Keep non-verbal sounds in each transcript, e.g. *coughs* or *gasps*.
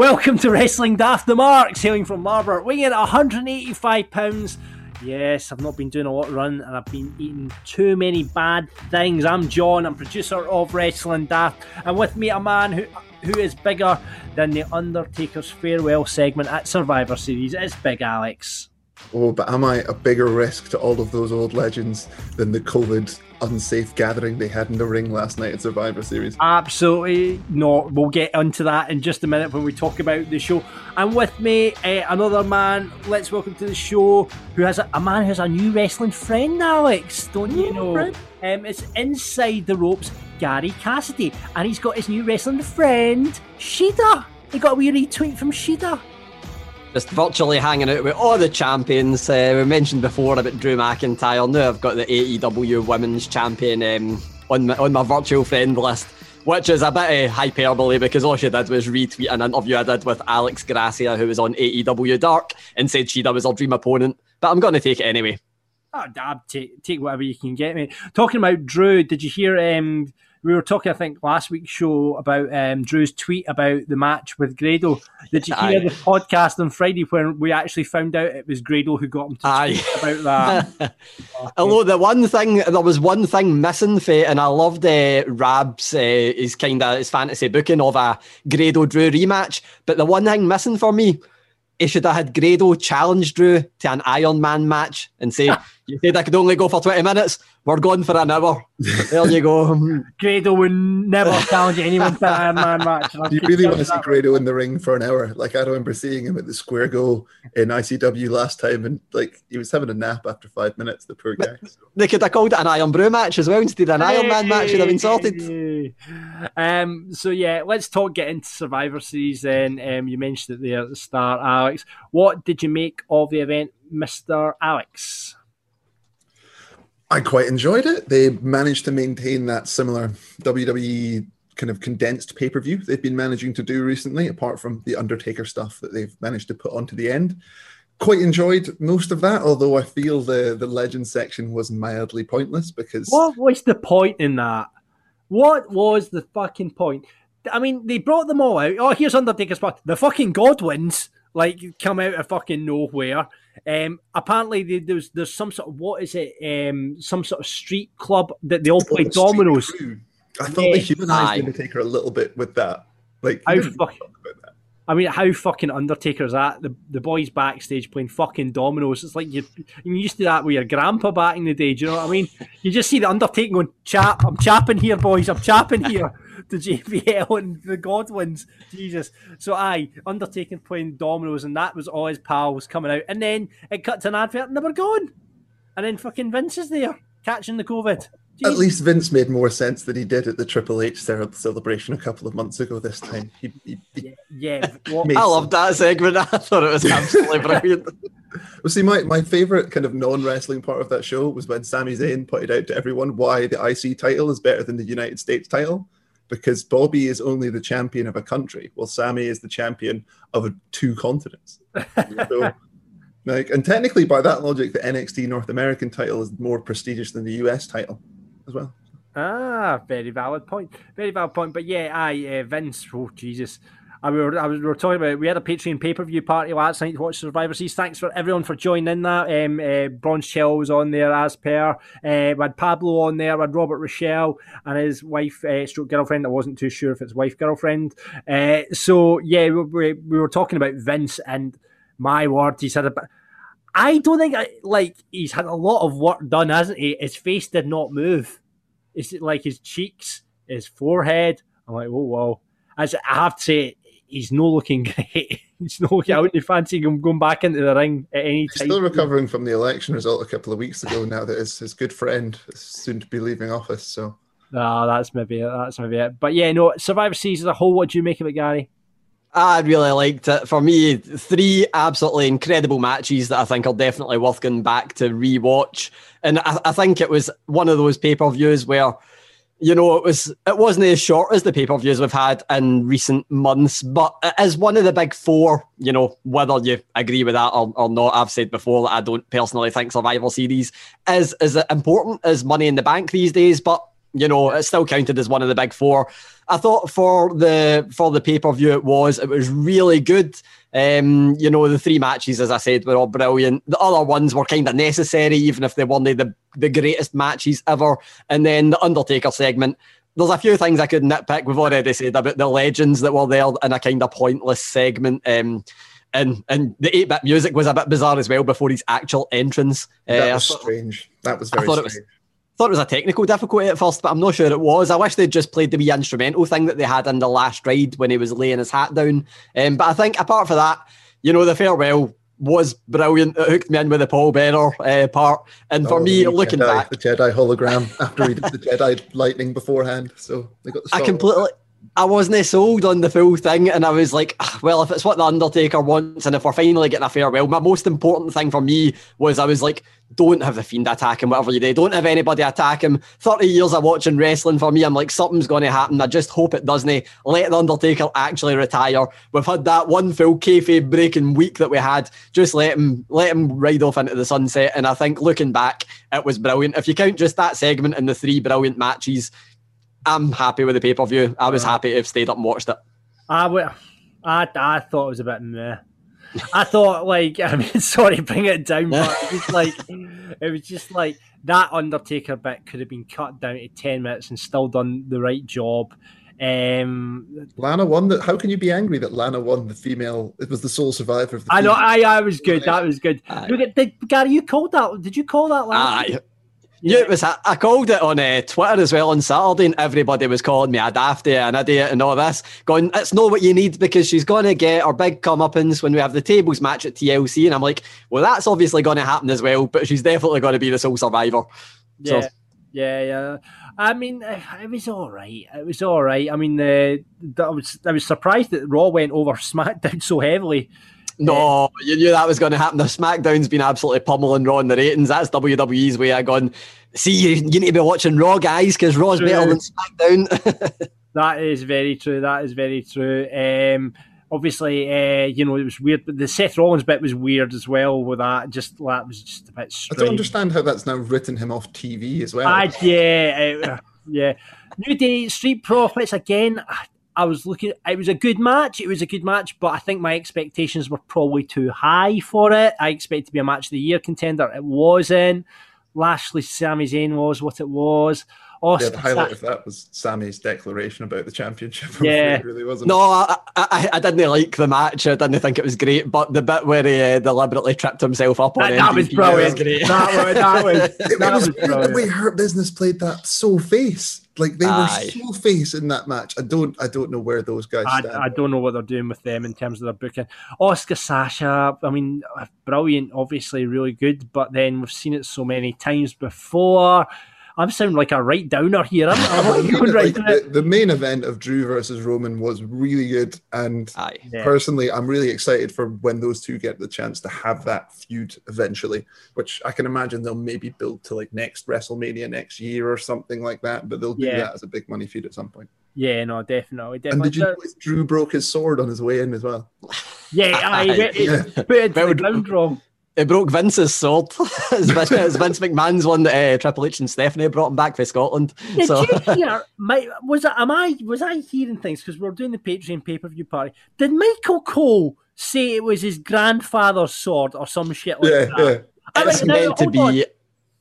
Welcome to Wrestling Daft the Marks, hailing from Marlborough, weighing in at 185 pounds. Yes, I've not been doing a lot run and I've been eating too many bad things. I'm John, I'm producer of Wrestling Daft, and with me a man who who is bigger than the Undertaker's farewell segment at Survivor Series. It's Big Alex. Oh, but am I a bigger risk to all of those old legends than the COVID unsafe gathering they had in the ring last night at Survivor Series? Absolutely not. We'll get onto that in just a minute when we talk about the show. And with me, uh, another man. Let's welcome to the show who has a, a man who has a new wrestling friend, Alex. Don't you know? Um, it's inside the ropes, Gary Cassidy, and he's got his new wrestling friend, Shida. He got a wee retweet from Shida. Just virtually hanging out with all the champions. Uh, we mentioned before about Drew McIntyre. Now I've got the AEW Women's Champion um, on my on my virtual friend list, which is a bit of hyperbole because all she did was retweet an interview I did with Alex Gracia, who was on AEW Dark, and said Shida was her dream opponent. But I'm going to take it anyway. Oh, dab, take, take whatever you can get me. Talking about Drew, did you hear? Um, we were talking, I think, last week's show about um, Drew's tweet about the match with Grado. Did you hear Aye. the podcast on Friday when we actually found out it was Grado who got him to Aye. tweet about that? *laughs* Although the one thing, there was one thing missing for it, and I loved uh, Rab's uh, his kind of his fantasy booking of a Grado Drew rematch. But the one thing missing for me, he should have had Grado challenge Drew to an Iron Man match and say, *laughs* "You said I could only go for twenty minutes. We're going for an hour." There you go. *laughs* Grado would never challenge anyone to an Iron Man match. Do you really want to see Grado in the ring for an hour? Like I remember seeing him at the Square Go in ICW last time, and like he was having a nap after five minutes. The poor guy. They could have called it an Irn-Bru match as well instead of an Iron Man match. Should have been sorted. Hey. Um, so yeah, let's talk. Get into Survivor Series. Then um, you mentioned it there at the start, Alex. What did you make of the event, Mister Alex? I quite enjoyed it. They managed to maintain that similar WWE kind of condensed pay per view they've been managing to do recently, apart from the Undertaker stuff that they've managed to put onto the end. Quite enjoyed most of that, although I feel the the legend section was mildly pointless because What was the point in that? What was the fucking point? I mean, they brought them all out. Oh, here's Undertaker's part. The fucking Godwinns like come out of fucking nowhere. Um, apparently they, there's there's some sort of what is it? Um, some sort of street club that they all play Street dominoes. Crew. I thought they Yeah. humanized Aye. the Undertaker a little bit with that. Like, How he fucking- talk about that. I mean, how fucking Undertaker is that? The the boys backstage playing fucking dominoes. It's like you you used to that with your grandpa back in the day. Do you know what I mean? You just see the Undertaker going, "Chap, I'm chapping here, boys. I'm chapping here." *laughs* To JBL and the Godwinns, Jesus. So aye, Undertaker playing dominoes, and that was all his pals coming out, and then it cut to an advert, and they were gone. And then fucking Vince is there catching the COVID. At least Vince made more sense than he did at the Triple H ce- celebration a couple of months ago. This time, he, he, he yeah. What, made I sense. loved that segment. *laughs* I thought it was absolutely *laughs* brilliant. Well, see, my, my favorite kind of non wrestling part of that show was when Sami Zayn pointed out to everyone why the IC title is better than the United States title. Because Bobby is only the champion of a country, while Sami is the champion of two continents. *laughs* so, like, and technically, by that logic, the NXT North American title is more prestigious than the US title as well. Ah, very valid point. Very valid point. But yeah, I uh, Vince. Oh Jesus. I, we, were, I was, we were talking about we had a Patreon pay per view party last night to watch Survivor Series. Thanks for everyone for joining in that. Um, uh, Bronze Shell was on there as per. Uh, we had Pablo on there. We had Robert Rochelle and his wife, uh, stroke girlfriend. I wasn't too sure if it's wife girlfriend. Uh, so yeah, we, we, we were talking about Vince and my word, he's had a. I don't think I, like he's had a lot of work done, hasn't he? His face did not move. It's like his cheeks, his forehead. I'm like, oh wow. As I have to say, he's no looking *laughs* great. he's no. I wouldn't fancy him going back into the ring at any He's time. still recovering from the election result a couple of weeks ago. Now that his, his good friend is soon to be leaving office, so No, that's maybe it. That's maybe it. But yeah, no. Survivor Series as a whole. What do you make of it, Gary? I really liked it. For me, three absolutely incredible matches that I think are definitely worth going back to rewatch. And I, I think it was one of those pay per views where, you know, it was it wasn't as short as the pay per views we've had in recent months, but is one of the big four. You know, whether you agree with that or, or not, I've said before that I don't personally think Survivor Series is as important as Money in the Bank these days, but you know, it's still counted as one of the big four. I thought for the for the pay per view it was it was really good. Um, you know, the three matches, as I said, were all brilliant. The other ones were kind of necessary, even if they weren't the the greatest matches ever. And then the Undertaker segment. There's a few things I could nitpick. We've already said about the legends that were there in a kind of pointless segment. Um, and and the eight bit music was a bit bizarre as well before his actual entrance. that Uh, was I thought- strange. That was I very thought it was thought it was a technical difficulty at first, but I'm not sure it was. I wish they'd just played the wee instrumental thing that they had in the last ride when he was laying his hat down. Um, but I think apart from that, you know, the farewell was brilliant. It hooked me in with the Paul Bearer uh, part. And for Oh, me, looking Jedi, back, the Jedi hologram after he did the Jedi *laughs* lightning beforehand, so they got the. I Star Wars. I wasn't sold on the full thing, and I was like, "Ah, well, if it's what the Undertaker wants, and if we're finally getting a farewell, my most important thing for me was I was like, don't have the fiend attack him, whatever you do, don't have anybody attack him. Thirty years of watching wrestling for me, I'm like, something's going to happen. I just hope it doesn't. Let the Undertaker actually retire. We've had that one full kayfabe breaking week that we had. Just let him let him ride off into the sunset, and I think looking back, it was brilliant. If you count just that segment and the three brilliant matches. I'm happy with the pay per view. I was happy to have stayed up and watched it. I, w- I, I thought it was a bit meh. I thought like *laughs* I mean sorry bring it down, but it was *laughs* like it was just like that Undertaker bit could have been cut down to ten minutes and still done the right job. Um, Lana won. The, how can you be angry that Lana won the female? It was the sole survivor of the. I know I I was good. That was good. Aye. Look at did, Gary, you called that? Did you call that last? Aye. Yeah, it was. I called it on uh, Twitter as well on Saturday, and everybody was calling me a dafty, an idiot, and all this. Going, it's not what you need because she's going to get our big comeuppance when we have the tables match at TLC, and I'm like, well, that's obviously going to happen as well, but she's definitely going to be the sole survivor. Yeah, So- yeah, yeah. I mean, uh, it was all right. It was all right. I mean, uh, I was I was surprised that Raw went over *laughs* SmackDown so heavily. No, you knew that was going to happen. The SmackDown's been absolutely pummeling Raw in the ratings. That's WWE's way of going. See, you, you need to be watching Raw, guys, because Raw's better than SmackDown. *laughs* That is very true. That is very true. Um, obviously, uh, you know, it was weird, but the Seth Rollins bit was weird as well. With that, just that was just a bit strange. I don't understand how that's now written him off TV as well. Ah, yeah, uh, yeah. New Day Street Profits again. I- I was looking. It was a good match. It was a good match, but I think my expectations were probably too high for it. I expected to be a match of the year contender. It wasn't. Lashley, Sami Zayn was what it was. Yeah, the highlight Sa- of that was Sami's declaration about the championship. *laughs* Yeah. it really wasn't. No, I, I, I didn't like the match. I didn't think it was great, but the bit where he uh, deliberately tripped himself up on that, that was MVP brilliant. great. That was that *laughs* was It, that was, was weird the way brilliant. Hurt Business played that so face. Like they Aye. were so face in that match. I don't I don't know where those guys I, stand. I don't know what they're doing with them in terms of their booking. Asuka Sasha, I mean, brilliant, obviously really good, but then we've seen it so many times before. I'm sounding like a right downer here. I'm, I'm *laughs* you right like, the, the main event of Drew versus Roman was really good, and Aye. Yeah. personally, I'm really excited for when those two get the chance to have that feud eventually. Which I can imagine they'll maybe build to like next WrestleMania next year or something like that. But they'll do Yeah. that as a big money feud at some point. Yeah, no, definitely, And definitely. did you notice Drew broke his sword on his way in as well? yeah, *laughs* I Yeah. yeah. put it to the ground *laughs* wrong. It broke Vince's sword. *laughs* it's, Vince, it's Vince McMahon's one that uh, Triple H and Stephanie brought him back for Scotland. Did so you *laughs* hear? My, was it? Am I? Was I hearing things because we are doing the Patreon pay per view party? Did Michael Cole say it was his grandfather's sword or some shit like yeah, that? yeah. I it's mean, now, meant to be. on.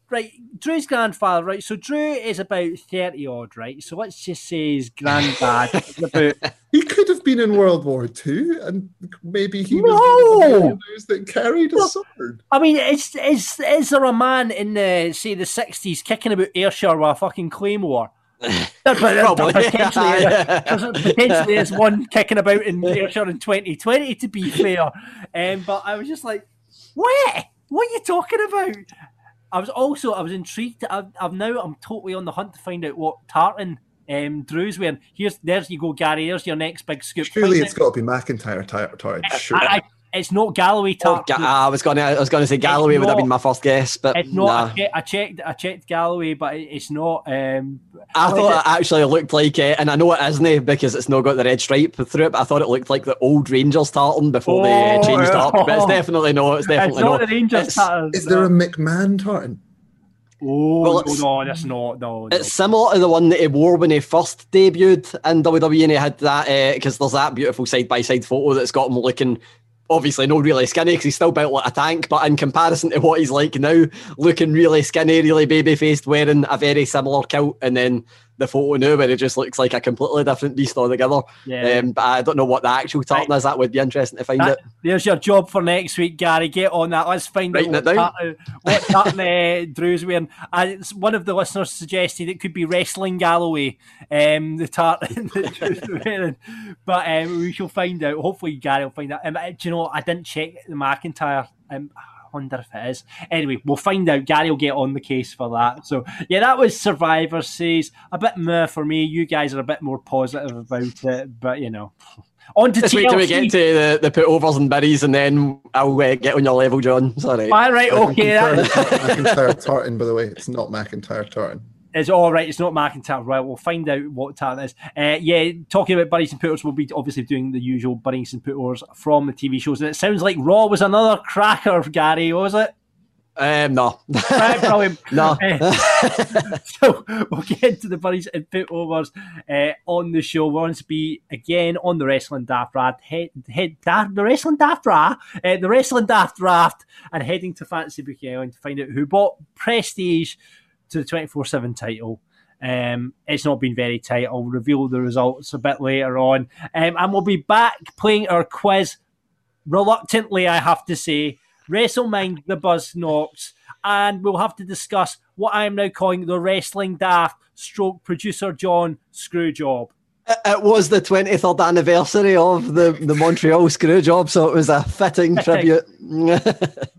Right, Drew's grandfather, right? So Drew is about 30 odd, right? So let's just say his granddad is about. *laughs* He could have been in World War Two, and maybe he No! was one of those that carried a sword. I mean, is, is, is there a man in the, say, the 60s kicking about Ayrshire with a fucking claymore? *laughs* Probably. potentially, *laughs* there's potentially is one kicking about in Ayrshire in 2020. To be fair, um, but I was just like, what? What are you talking about? I was also I was intrigued. I've, I've now I'm totally on the hunt to find out what tartan um, Drew's wearing. Here's there's you go, Gary. There's your next big scoop. Surely it's got to be McIntyre tartan. Sure. I, it's not Galloway Oh, tartan. Ga- I was gonna, I was gonna say Galloway would have been my first guess, but It's not. nah. I, checked, I checked. I checked Galloway, but it's not. Um, I thought is it actually looked like, it, and I know it isn't because it's not got the red stripe through it. But I thought it looked like the old Rangers tartan before they uh, Oh, changed it up. But it's oh. definitely not. It's *laughs* it's definitely not not. the Rangers It's- tartan. Is there a McMahon tartan? Oh Well, no, it's- no, that's not. No, no. It's similar to the one that he wore when he first debuted in WWE, and he had that because there's that beautiful side by side photo that's got him looking obviously not really skinny because he's still built like a tank, but in comparison to what he's like now, looking really skinny, really baby faced, wearing a very similar kilt, and then the photo now where it just looks like a completely different beast altogether. Yeah. Um, but I don't know what the actual tartan is. That would be interesting to find That- it. there's your job for next week, Gary. Get on that. Let's find Writing out what tartan, what tartan uh, *laughs* Drew's wearing. It's one of the listeners suggested it could be wrestling Galloway, um, the tartan *laughs* that Drew's *laughs* wearing. But um, we shall find out. Hopefully, Gary will find out. Um, uh, do you know? I didn't check the McIntyre. Um, wonder if it is. Anyway, we'll find out. Gary will get on the case for that. So yeah, that was Survivor says a bit meh for me. You guys are a bit more positive about it, but you know. *laughs* On to Just wait till we get to the, the put overs and biddies, and then I'll uh, get on your level, John. Sorry. All right, okay. confirm That, it's McIntyre tartan, by the way. It's not McIntyre tartan. It's all right. It's not McIntyre. Right, we'll find out what talent is. Uh, yeah, talking about buddies and putters, we'll be obviously doing the usual buddies and putters from the TV shows. And it sounds like Raw was another cracker, Gary, was it? Um, no. Right, brilliant. *laughs* no. Uh, *laughs* so we'll get into the buddies and put overs uh, on the show. We're going to be again on the wrestling daft draft, head, head daft, the wrestling daft draft, uh, the wrestling daft draft, and heading to Fantasy Booking Island to find out who bought Prestige to the twenty four seven title. Um, it's not been very tight. I'll reveal the results a bit later on, um, and we'll be back playing our quiz. Reluctantly, I have to say, WrestleMind the Buzz Knocks, and we'll have to discuss what I am now calling the Wrestling Daft stroke producer John Screwjob. It- It was the 23rd anniversary of the, the Montreal screw job, so it was a fitting tribute. *laughs*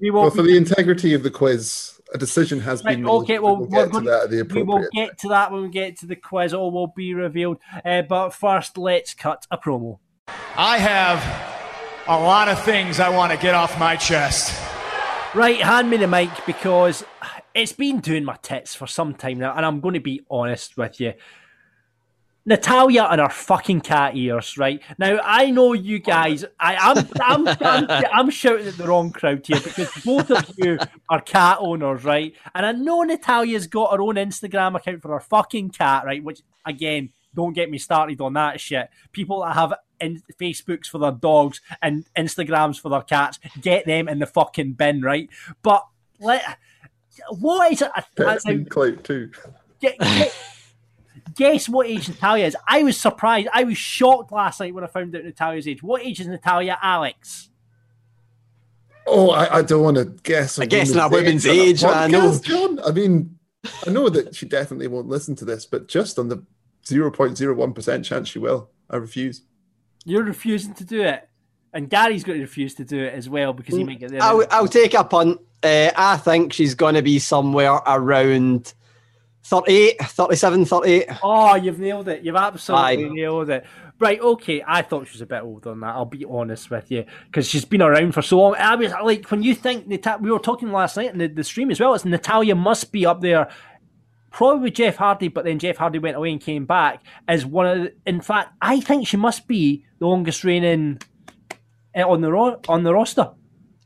We Well, for the integrity of the quiz, a decision has Right, been made. okay, well, we'll get to that at the we will appropriate. get to that when we get to the quiz. All will be revealed. Uh, but first, let's cut a promo. I have a lot of things I want to get off my chest. Right, hand me the mic because it's been doing my tits for some time now, and I'm going to be honest with you. Natalya and her fucking cat ears, right? Now I know you guys. I, I'm, I'm, I'm, I'm shouting at the wrong crowd here because both of you are cat owners, right? And I know Natalya's got her own Instagram account for her fucking cat, right? Which again, don't get me started on that shit. People that have in Facebooks for their dogs and Instagrams for their cats, get them in the fucking bin, right? But let what is it? That's clout too. Guess what age Natalya is? I was surprised. I was shocked last night when I found out Natalya's age. What age is Natalya, Alex? Oh, I, I don't want to guess. I guess in a woman's on a age, I know. John. I mean, I know that she definitely won't listen to this, but just on the 0.01% chance she will, I refuse. You're refusing to do it. And Gary's going to refuse to do it as well because he might get there. I'll, I'll take a punt. Uh, I think she's going to be somewhere around 38, 37, 38. Oh, you've nailed it. You've absolutely Aye. nailed it. Right, okay. I thought she was a bit older than that. I'll be honest with you because she's been around for so long. I was like, when you think we were talking last night in the, the stream as well. It's Natalya must be up there, probably with Jeff Hardy, but then Jeff Hardy went away and came back as one of. The, in fact, I think she must be the longest reigning uh, on the ro- on the roster.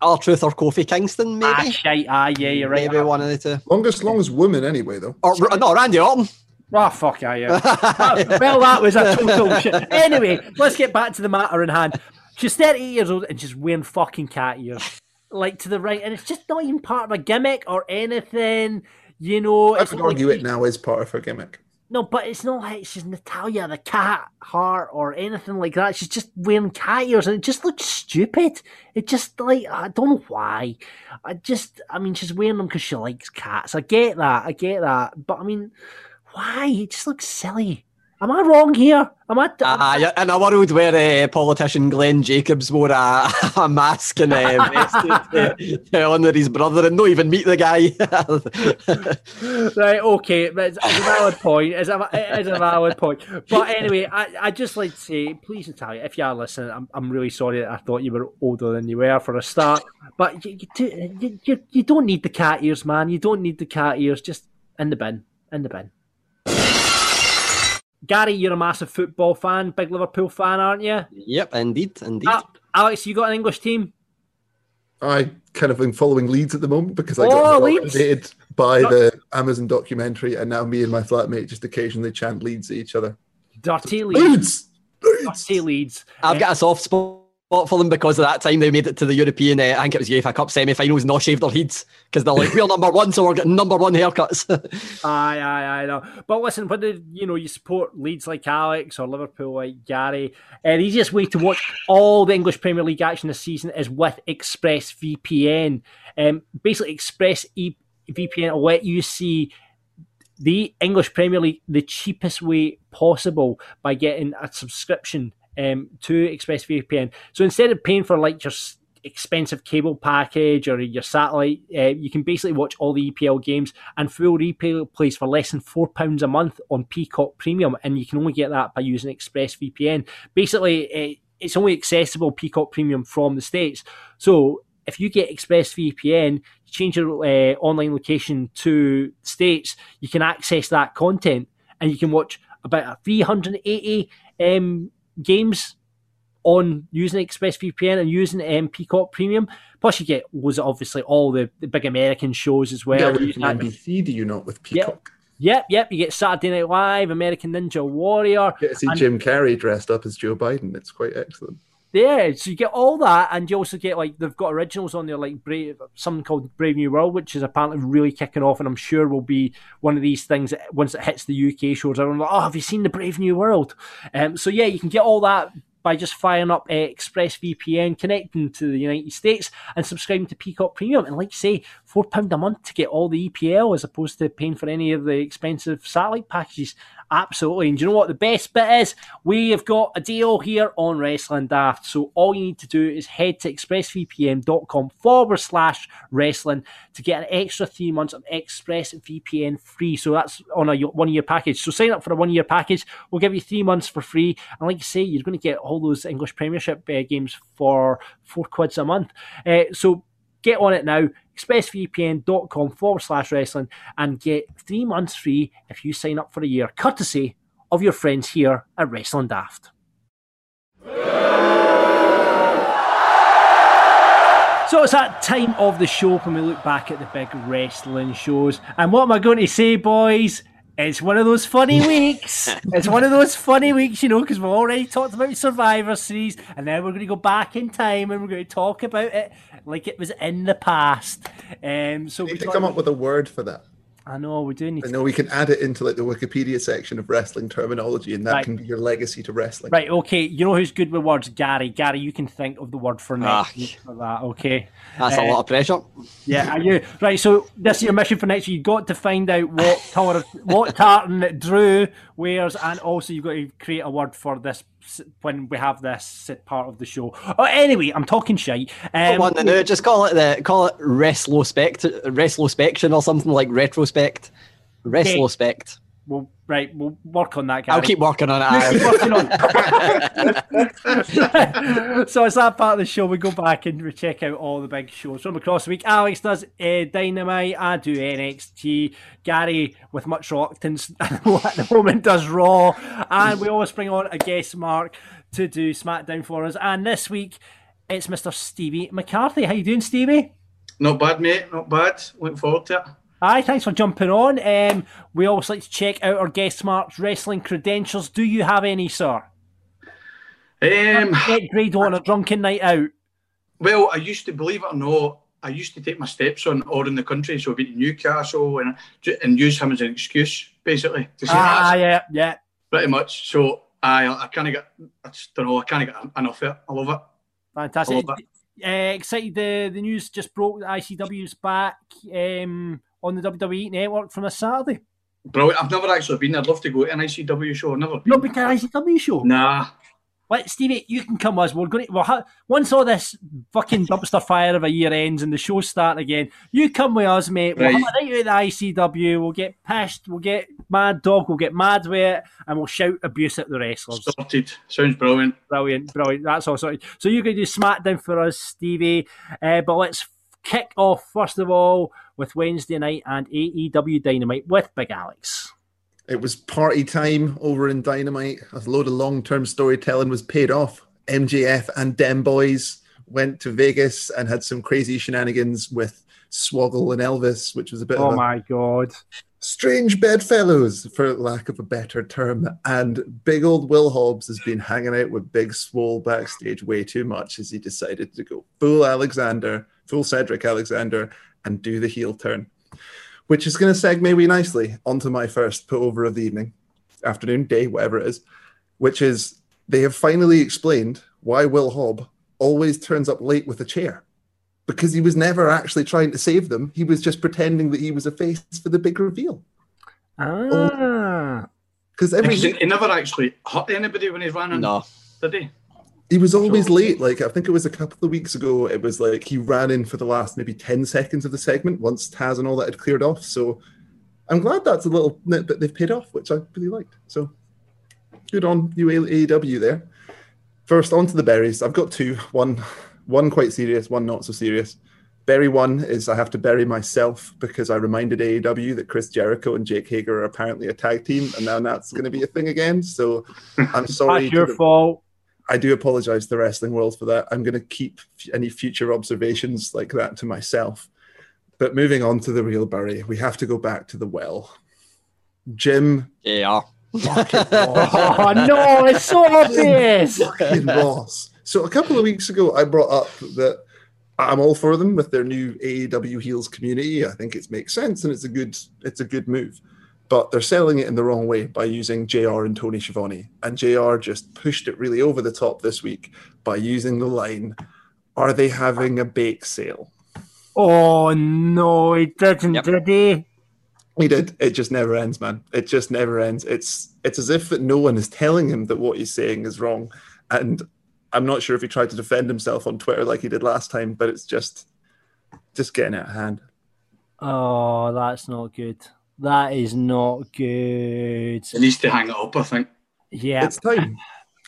R Truth or Kofi Kingston, maybe? Ah, shite. Ah, yeah, you're right. Maybe one of the two. Longest, longest woman anyway, though. Or no, Randy Orton. Oh, fuck yeah, yeah. *laughs* well, that was a total shit. Anyway, let's get back to the matter in hand. She's 38 years old and she's wearing fucking cat ears. Like to the right, and it's just not even part of a gimmick or anything. You know, I it's would not like argue it now is part of her gimmick. No, but it's not like she's Natalya the cat heart or anything like that. She's just wearing cat ears and it just looks stupid. It just like I don't know why. I just I mean she's wearing them because she likes cats. I get that. I get that. But I mean, Why? It just looks silly. Am I wrong here? Am I? Uh, yeah, in a world where uh, politician Glenn Jacobs wore a, *laughs* a mask and uh, to, *laughs* to honour his brother and not even meet the guy. *laughs* right, okay, it's, it's a valid point. It's a, it's a valid point. But anyway, I, I just like to say, please, Natalya, if you are listening, I'm, I'm really sorry that I thought you were older than you were for a start. But you, you, you, you don't need the cat ears, man. You don't need the cat ears. Just in the bin. In the bin. Gary, you're a massive football fan, big Liverpool fan, aren't you? Yep, indeed, indeed. Uh, Alex, you got an English team? I kind of am following Leeds at the moment because I got Oh, motivated by the Amazon documentary, and now me and my flatmate just occasionally chant Leeds at each other. Dirty Leeds. Leeds, Leeds. Dirty Leeds. I've got a soft spot for them because of that time they made it to the European, uh, I think it was UEFA Cup semi-finals, not shaved their heads because they're like, we're number one, so we're getting number one haircuts. *laughs* Aye, aye, I know. But listen, whether you know you support Leeds like Alex or Liverpool like Gary, uh, the easiest way to watch all the English Premier League action this season is with ExpressVPN. Um, basically, Express VPN will let you see the English Premier League the cheapest way possible by getting a subscription um, to ExpressVPN. So instead of paying for like your expensive cable package or your satellite, uh, you can basically watch all the EPL games and full replays for less than four pounds a month on Peacock Premium, and you can only get that by using ExpressVPN. Basically, uh, it's only accessible Peacock Premium from the states. So if you get ExpressVPN, change your uh, online location to states, you can access that content and you can watch about 380 um, games on using ExpressVPN and using um, Peacock Premium. Plus, you get was obviously all the, the big American shows as well. Yeah, You you get- NBC, do you not with Peacock? Yep, yep. You get Saturday Night Live, American Ninja Warrior. Get to see And- Jim Carrey dressed up as Joe Biden. It's quite excellent. Yeah, so you get all that, and you also get like they've got originals on there, like Brave, something called Brave New World, which is apparently really kicking off, and I'm sure will be one of these things that once it hits the UK shows. Everyone's like, "Oh, have you seen the Brave New World?" Um, so yeah, you can get all that by just firing up uh, ExpressVPN, connecting to the United States, and subscribing to Peacock Premium. And like say, four pound a month to get all the EPL as opposed to paying for any of the expensive satellite packages. Absolutely. And you know what the best bit is? We have got a deal here on Wrestling Daft. So all you need to do is head to expressvpn.com forward slash wrestling to get an extra three months of ExpressVPN free. So that's on a one year package. So sign up for a one year package. We'll give you three months for free. And like you say, you're going to get all those English Premiership uh, games for four quids a month. Uh, so get on it now expressvpn.com forward slash wrestling and get three months free if you sign up for a year courtesy of your friends here at wrestling daft So it's that time of the show when we look back at the big wrestling shows. And what am I going to say, boys? It's one of those funny *laughs* weeks. it's one of those funny weeks, you know, because we've already talked about Survivor Series, and now we're going to go back in time and we're going to talk about it like it was in the past. Um, so We we need to come up with a word for that. I know we do need I to. know we can add it into like the Wikipedia section of wrestling terminology, and that Right. can be your legacy to wrestling. Right, okay. You know who's good with words? Gary. Gary, you can think of the word for next Ah. week for that, okay? That's Uh, a lot of pressure. Yeah, are you right? So this is your mission for next year. You've got to find out what colour, what *laughs* tartan that Drew wears, and also you've got to create a word for this s- when we have this part of the show. Oh, anyway, I'm talking shite. Um, to do, just call it the call it wrestlospect, wrestlospection or something like retrospect. Wrestlospect. We'll, right, we'll work on that. Gary. I'll keep working on it. Keep Aaron. working on. *laughs* so it's that part of the show. We go back and we check out all the big shows from across the week. Alex does uh, Dynamite. I do NXT. Gary, with much reluctance *laughs* at the moment, does Raw. And we always bring on a guest mark to do SmackDown for us. And this week, it's Mr. Stevie McCarthy. How you doing, Stevie? Not bad, mate. Not bad. Looking forward to it. Hi, thanks for jumping on. Um, we always like to check out our guest mark's wrestling credentials. Do you have any, sir? Um, Get Grado on a drunken night out. well, I used to believe it or not. I used to take my steps on all in the country, so I've been to Newcastle and and use him as an excuse, basically, to say Ah, yeah, yeah. pretty much. So I, I kind of get, I just don't know, I kind of get enough of it. I love it. Fantastic. Love Uh, excited the, the news just broke that ICW's back um, on the WWE network from this Saturday. Brilliant. I've never actually been. I'd love to go to an ICW show. I've never been. Not an ICW show. Nah. Let Stevie, you can come with us. We're going to, we'll ha- once all this fucking *laughs* dumpster fire of a year ends and the shows start again, you come with us, mate. We'll Right. have a night out at the ICW. We'll get pissed. We'll get mad dog. We'll get mad with it, and we'll shout abuse at the wrestlers. Sorted. Sounds brilliant. Brilliant, brilliant. That's all sorted. So you're going to do SmackDown for us, Stevie. Uh, but let's kick off first of all with Wednesday night and AEW Dynamite with Big Alex. It was party time over in Dynamite. A load of long term storytelling was paid off. MJF and Dem Boys went to Vegas and had some crazy shenanigans with Swoggle and Elvis, which was a bit Oh a my god. strange bedfellows, for lack of a better term. And big old Will Hobbs has been hanging out with Big Swole backstage way too much as he decided to go full Alexander, full Cedric Alexander, and do the heel turn, which is going to segue me nicely onto my first put over of the evening, afternoon, day, whatever it is, which is they have finally explained why Will Hobb always turns up late with a chair. Because he was never actually trying to save them. He was just pretending that he was a face for the big reveal. Ah. Because every he, he never actually hurt anybody when he ran in, No. did he? He was always So- late. Like I think it was a couple of weeks ago. It was like he ran in for the last maybe ten seconds of the segment once Taz and all that had cleared off. So I'm glad that's a little nit that they've paid off, which I really liked. So good on you AEW there. First on to the buries. I've got two. One one quite serious, one not so serious. Bury one is I have to bury myself because I reminded AEW that Chris Jericho and Jake Hager are apparently a tag team, and now that's going to be a thing again. So I'm *laughs* sorry. That's your the- fault. I do apologize to the wrestling world for that. I'm going to keep f- any future observations like that to myself. But moving on to the real Bury, we have to go back to the well. Jim Yeah. *laughs* Oh no, it's so obvious. fucking Ross. So a couple of weeks ago, I brought up that I'm all for them with their new AEW heels community. I think it makes sense and it's a good it's a good move. But they're selling it in the wrong way by using JR and Tony Schiavone. And JR just pushed it really over the top this week by using the line, Are they having a bake sale? Oh no, he didn't, Yep. did he? He did. It just never ends, man. It just never ends. It's it's as if that no one is telling him that what he's saying is wrong. And I'm not sure if he tried to defend himself on Twitter like he did last time, but it's just just getting out of hand. Oh, that's not good. That is not good. He needs to hang it up, I think. Yeah, It's time.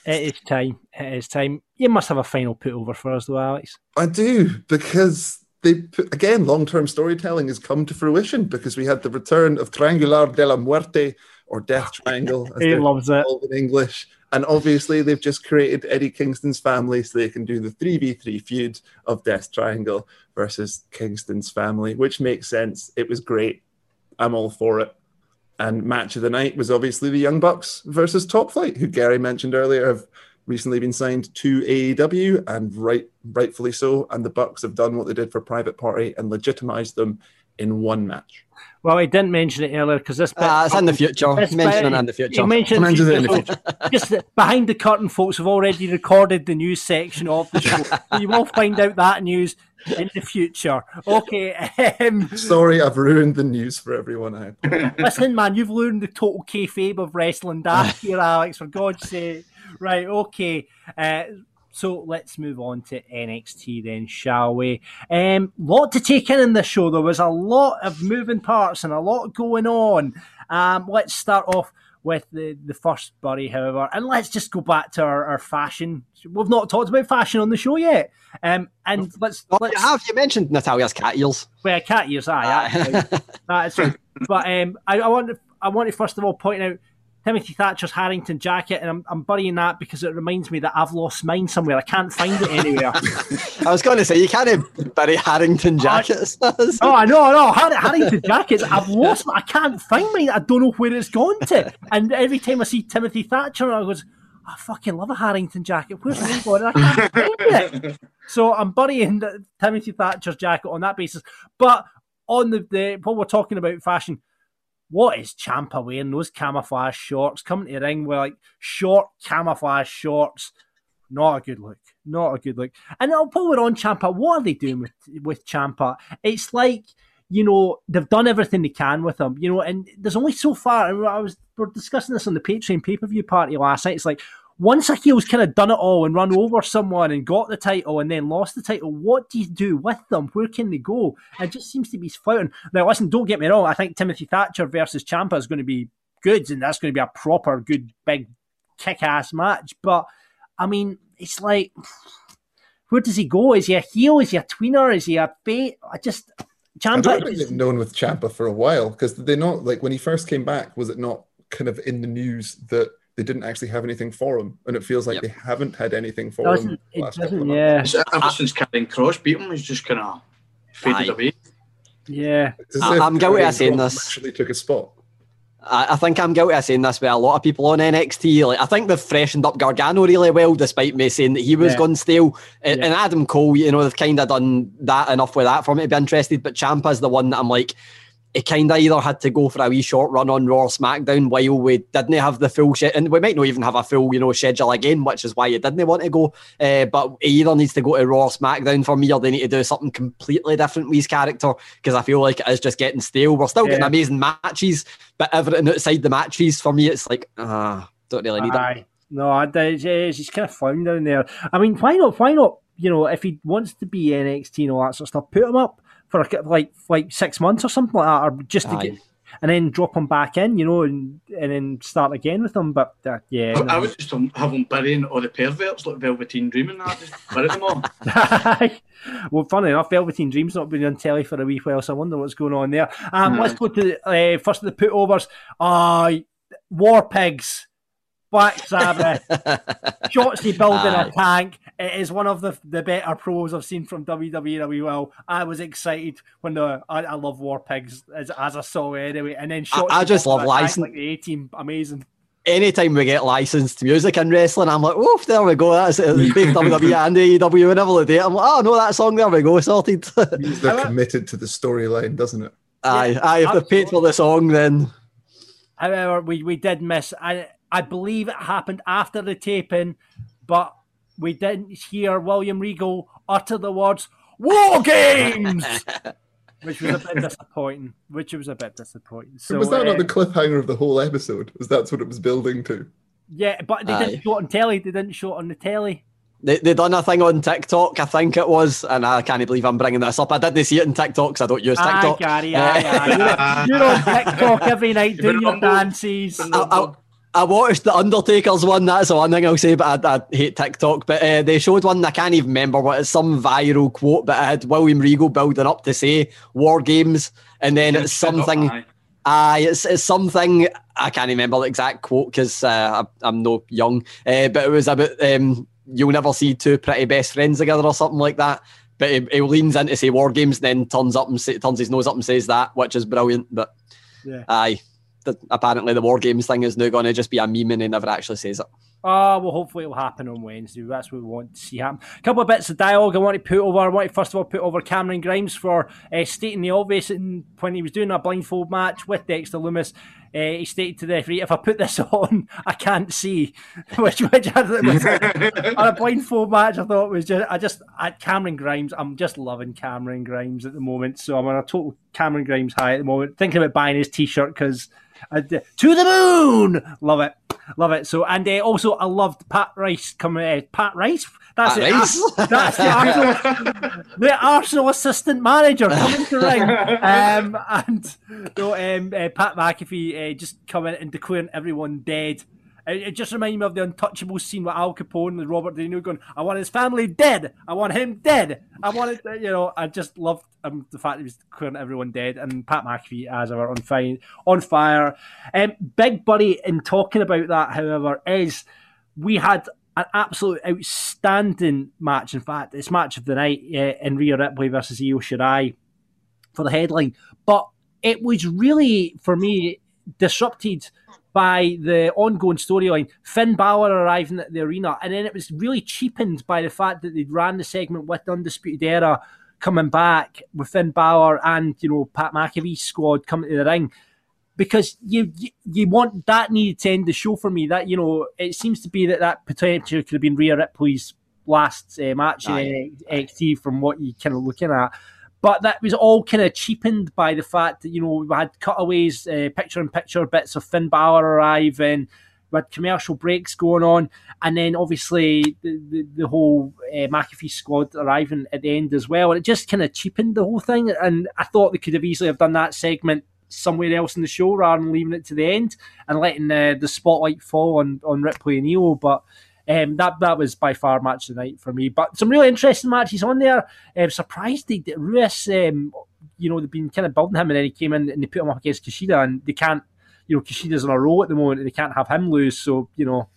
it is time. It is time. You must have a final put over for us, though, Alex. I do because they put, again long-term storytelling has come to fruition because we had the return of Triangular de la Muerte or Death *laughs* Triangle as He loves it. in English. And obviously they've just created Eddie Kingston's family so they can do the 3v3 feud of Death Triangle versus Kingston's family, which makes sense. It was great. I'm all for it. And match of the night was obviously the Young Bucks versus Top Flight, who Gary mentioned earlier have recently been signed to AEW, and right, rightfully so. And the Bucks have done what they did for Private Party and legitimized them in one match. Well, I didn't mention it earlier because this bit. Ah, it's in the future. this Mention it in the He future. mentioned Mention it in the future, *laughs* just behind the curtain, folks have already recorded the news section of the show. So *laughs* you will find out that news in the future. Okay. Um, Sorry, I've ruined the news for everyone. I *laughs* listen, man, you've learned the total kayfabe of wrestling daft here, Alex. For God's sake. Right. Okay. Uh, so let's move on to NXT then, shall we? Um, lot to take in in this show. There was a lot of moving parts and a lot going on. Um, let's start off with the, the first Bury, however, and let's just go back to our, our fashion. We've not talked about fashion on the show yet. Um, and let's Oh, let's you have you mentioned Natalya's cat ears? well, cat ears, aye, aye. That's right. *laughs* But um, I, I want to, I want to first of all point out Timothy Thatcher's Harrington jacket, and I'm, I'm burying that because it reminds me that I've lost mine somewhere. I can't find it anywhere. *laughs* I was going to say you can't bury Harrington jackets. *laughs* oh, I know, I know. Har- Harrington jackets. I've lost. I can't find mine. I don't know where it's gone to. And every time I see Timothy Thatcher, I goes, I fucking love a Harrington jacket. Where's mine going? I can't find it. So I'm burying the Timothy Thatcher's jacket on that basis. But on the, the while we're talking about fashion, what is Ciampa wearing? Those camouflage shorts coming to the ring with like short camouflage shorts. Not a good look. Not a good look. And uh, while we're on Ciampa, what are they doing with with Ciampa? It's like you know, they've done everything they can with him, you know, and there's only so far. I was we are discussing this on the Patreon pay per view party last night. It's like once a heel's kind of done it all and run over someone and got the title and then lost the title, what do you do with them? Where can they go? It just seems to be floating. Now, listen, don't get me wrong. I think Timothy Thatcher versus Ciampa is going to be good, and that's going to be a proper good, big, kick-ass match. But I mean, it's like, where does he go? Is he a heel? Is he a tweener? Is he a bait? I just Ciampa. I don't think known with Ciampa for a while because they not like when he first came back. Was it not kind of in the news that they didn't actually have anything for him, and it feels like yep. they haven't had anything for doesn't, him. It doesn't, yeah. Ever since Karrion Kross beat him, he's just kind of faded Aye. away. Yeah, I, am guilty of saying this. Actually, took a spot. I, I, think I'm guilty of saying this with a lot of people on NXT. Like I think they've freshened up Gargano really well, despite me saying that he was yeah. gone stale. And, yeah. and Adam Cole, you know, they've kind of done that enough with that for me to be interested. But Ciampa's the one that I'm like, he kind of either had to go for a wee short run on Raw SmackDown while we didn't have the full shit, and we might not even have a full, you know, schedule again, which is why he didn't want to go. Uh, but he either needs to go to Raw SmackDown for me, or they need to do something completely different with his character because I feel like it is just getting stale. We're still yeah. getting amazing matches, but everything outside the matches for me, it's like ah, uh, don't really need Aye. it. No, I, did, he's kind of found down there. I mean, why not? Why not? You know, if he wants to be NXT and all that sort of stuff, put him up for a, like like six months or something like that, or just to Aye. get and then drop them back in, you know, and and then start again with them. But uh, yeah, I, no. I, would just have them burying all the perverts like Velveteen Dream and that, just bury them all. *laughs* well, funny enough, Velveteen Dream's not been on telly for a wee while, so I wonder what's going on there. Um, Let's go to uh, first of the putovers. Uh, War Pigs. Black Sabbath, *laughs* Shotzi building Aye. a tank. It is one of the the better pros I've seen from WWE. Well, I was excited when the I, I love War Pigs as, as I saw anyway, and then Shotzi I, I just love license like the A team, amazing. Anytime we get licensed music in wrestling, I'm like, oh, there we go. That's it. WWE *laughs* and AEW whenever they do I'm like, oh, no, that song, there we go, sorted. they're committed to the storyline, doesn't it? Aye, yeah, aye. If they paid for the song, then. However, we, we did miss. I I believe it happened after the taping, but we didn't hear William Regal utter the words "War Games," *laughs* which was a bit disappointing. Which was a bit disappointing. So was that uh, not the cliffhanger of the whole episode? Was that what it was building to? Yeah, but they Aye. didn't show it on telly. They didn't show it on the telly. They they done a thing on TikTok, I think it was, and I can't believe I'm bringing this up. I didn't see it in TikTok because I don't use TikTok. Aye, Gary, aye, aye. *laughs* you're, you're on TikTok every night doing your dances. I, I, I watched the Undertaker's one. That's the one thing I'll say, but I, I hate TikTok. But uh, they showed one. I can't even remember what it's some viral quote, but it had William Regal building up to say "War Games," and then it's something. Aye, uh, it's, it's something I can't remember the exact quote because uh, I'm no young, uh, but it was about um, you'll never see two pretty best friends together or something like that. But he, he leans in to say war games, then turns up and say, turns his nose up and says that, which is brilliant. But yeah. aye, the, apparently the War Games thing is now going to just be a meme and he never actually says it. Oh, well, hopefully it'll happen on Wednesday. That's what we want to see happen. A couple of bits of dialogue I want to put over. I want to first of all put over Cameron Grimes for uh, stating the obvious in, when he was doing a blindfold match with Dexter Lumis. Uh, he stated to the referee, "If I put this *laughs* on, I can't see." *laughs* which, which I, *laughs* on a blindfold match, I thought was just, I just, at Cameron Grimes, I'm just loving Cameron Grimes at the moment. So I'm on a total Cameron Grimes high at the moment. Thinking about buying his T-shirt because uh, to the moon. Love it, love it. So and uh, also I loved Pat Rice coming. Uh, Pat Rice. That's Pat it. Rice. That's the Arsenal, the Arsenal assistant manager coming to ring. *laughs* Um, and so, um, uh, Pat McAfee uh, just coming and declaring everyone dead. It, just reminded me of the Untouchable scene with Al Capone and Robert De Niro going, "I want his family dead. I want him dead. I want it." You know, I just loved um, the fact he was clearing everyone dead, and Pat McAfee as ever on fire. On fire. Um, Big Buddy in talking about that, however, is we had an absolute outstanding match. In fact, it's match of the night uh, in Rhea Ripley versus Io Shirai for the headline, but it was really for me disrupted by the ongoing storyline. Finn Balor arriving at the arena, and then it was really cheapened by the fact that they'd ran the segment with Undisputed Era coming back with Finn Balor and you know Pat McAfee's squad coming to the ring. Because you, you, you want that needed to end the show for me. That you know, it seems to be that that potentially could have been Rhea Ripley's last uh, match in NXT from what you kind of looking at. But that was all kind of cheapened by the fact that you know we had cutaways, uh, picture-in-picture bits of Finn Balor arriving. We had commercial breaks going on, and then obviously the the, the whole uh, McAfee squad arriving at the end as well, and it just kind of cheapened the whole thing. And I thought they could have easily have done that segment somewhere else in the show rather than leaving it to the end and letting uh, the spotlight fall on on Ripley and Io. But um, that that was by far match of the night for me. But some really interesting matches on there. I'm surprised they Ruas, um, you know, they've been kind of building him, and then he came in and they put him up against Kushida, and they can't, you know, Kushida's on a roll at the moment, and they can't have him lose. So you know,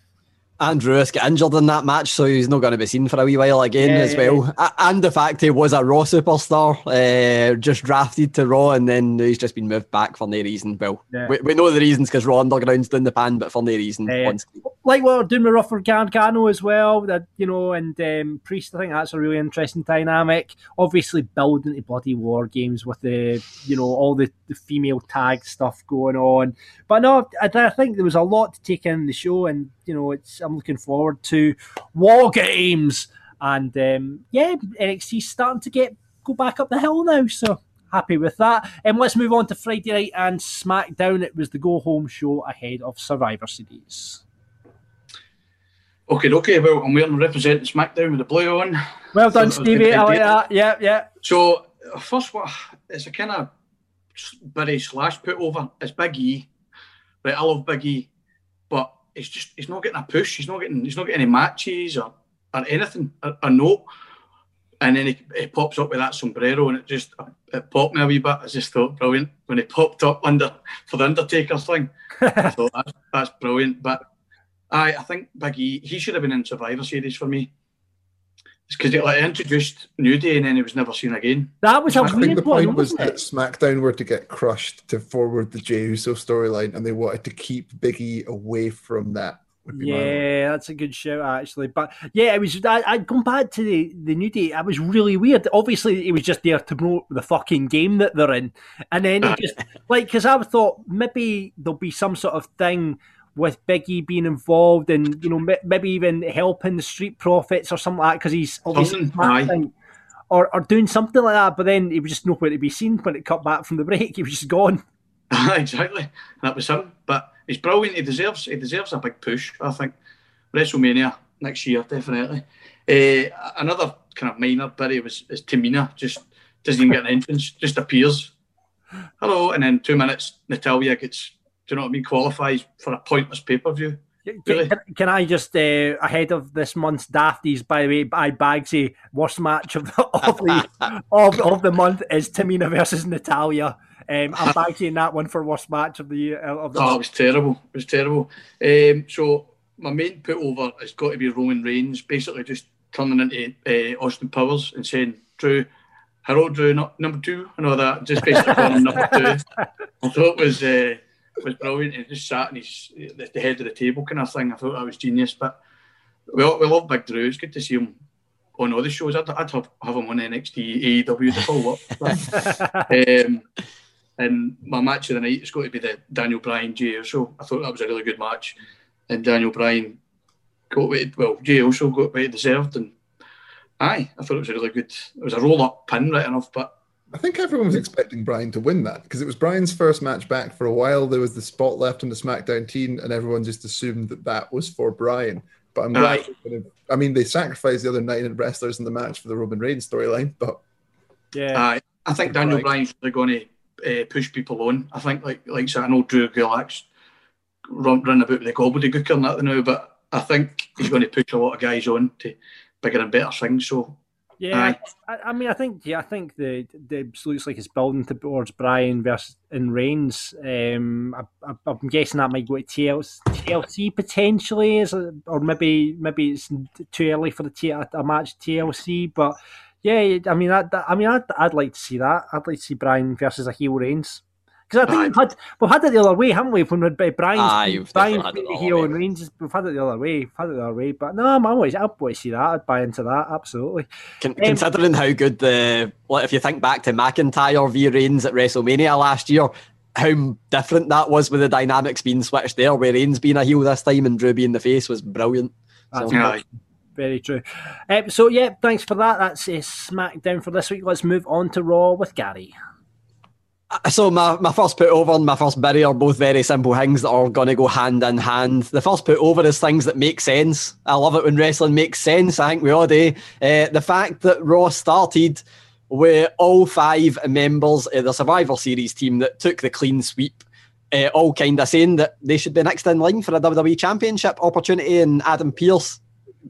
Arturo Ruas got injured in that match, so he's not going to be seen for a wee while again Yeah, as yeah, well. A- And the fact he was a Raw superstar, uh, just drafted to Raw, and then he's just been moved back for no reason. Well, Yeah. we, we know the reasons because Raw Underground's down the pan, but for no reason. Yeah. once- like what we're doing with Ruffer Gargano as well, that you know, and um, Priest. I think that's a really interesting dynamic. Obviously, building to bloody war games with the you know all the, the female tag stuff going on. But no, I, I think there was a lot to take in the show, and you know, it's I'm looking forward to war games, and um, yeah, NXT's starting to get go back up the hill now. So happy with that. And let's move on to Friday night and SmackDown. It was the go home show ahead of Survivor Series. Okay, okay. Well, I'm wearing representing SmackDown with the blue on. Well done, So Stevie. I like that. Yeah, yeah. So first one, it's a kind of bury slash put over. It's Big E, right? I love Big E, but he's just he's not getting a push. He's not getting he's not getting any matches or, or anything. A, a note, and then he, he pops up with that sombrero, and it just it popped me a wee bit. I just thought brilliant when he popped up under for the Undertaker thing. I *laughs* thought that's, that's brilliant. But I I think Big E he should have been in Survivor Series for me. It's because it like introduced New Day and then it was never seen again. That was a I think the one, point was wasn't that? SmackDown were to get crushed to forward the Jey Uso storyline, and they wanted to keep Big E away from that. would be my. Yeah, that's a good shout actually. But yeah, it was. I, I'd gone back to the the new day. It was really weird. Obviously, it was just there to promote the fucking game that they're in, and then it *laughs* just like because I thought maybe there'll be some sort of thing with Biggie being involved and you know m- maybe even helping the Street Profits or something like that because he's obviously Or, or doing something like that, but then he was just nowhere to be seen when it cut back from the break. *laughs* He was just gone. *laughs* exactly. That was him. But he's brilliant. He deserves he deserves a big push, I think. WrestleMania next year, definitely. Uh, another kind of minor bit was is Tamina just doesn't even get an *laughs* entrance, just appears. Hello, and then two minutes, Natalya gets, do you know what I mean, qualifies for a pointless pay per view. Can, Really? can, can I just uh, ahead of this month's Dafties? By the way, I Bagsy worst match of the *laughs* of the, of, of the month is Tamina versus Natalya. Um, I'm Bagsy that one for worst match of the year of the Oh, it was terrible. It was terrible. Um, so my main put over has got to be Roman Reigns, basically just turning into uh, Austin Powers and saying, "Drew, hello, Drew, not number two, and all that. Just basically calling number two. *laughs* I thought it was uh, was brilliant. He just sat in his the, the head of the table kind of thing. I thought that was genius. But we all- we love Big Drew. It's good to see him on all the shows. I'd, I'd have, have him on NXT, AEW, the full work. *laughs* um, and my match of the night is going to be the Daniel Bryan Jey Uso. I thought that was a really good match, and Daniel Bryan got what it, well Jey Uso got what he deserved, and aye, I thought it was a really good. It was a roll up pin, right enough, but I think everyone was expecting Bryan to win that because it was Bryan's first match back for a while. There was the spot left on the SmackDown team, and everyone just assumed that that was for Bryan. But I'm glad. Aye. they're I mean, they sacrificed the other nine wrestlers in the match for the Roman Reigns storyline, but Yeah, aye, I think Daniel Right. Bryan's really going to uh, push people on. I think like like so I know Drew Gulak's run, run about with the gobbledygook and that now, but I think he's going to push a lot of guys on to bigger and better things. So yeah. I, I mean, I think yeah, I think the the looks like it's building towards Bryan versus in Reigns. Um, I, I'm guessing that might go to TLC, TLC potentially, is it, or maybe maybe it's too early for the T, a, a match TLC, but. Yeah, I mean, I, I mean, I'd, I'd like to see that. I'd like to see Bryan versus a heel Reigns because I think we've had we've had it the other way, haven't we? When we'd- Bryan's Aye, you've Bryan's had it been the the other heel way. and Reigns, is- we've had it the other way. We've had it the other way, but no, I'm always I'd want to see that. I'd buy into that absolutely. Con- considering how good the, well, if you think back to McIntyre v Reigns at WrestleMania last year, how different that was with the dynamics being switched there, where Reigns being a heel this time and Drew being the face was brilliant. That's So- aye. very true. Um, so yeah, thanks for that. That's a SmackDown for this week. Let's move on to Raw with Gary. So my, my first put over and my first bury are both very simple things that are going to go hand in hand. The first put over is things that make sense. I love it when wrestling makes sense. I think we all do. Uh, the fact that Raw started with all five members of the Survivor Series team that took the clean sweep, uh, all kind of saying that they should be next in line for a WWE Championship opportunity, and Adam Pearce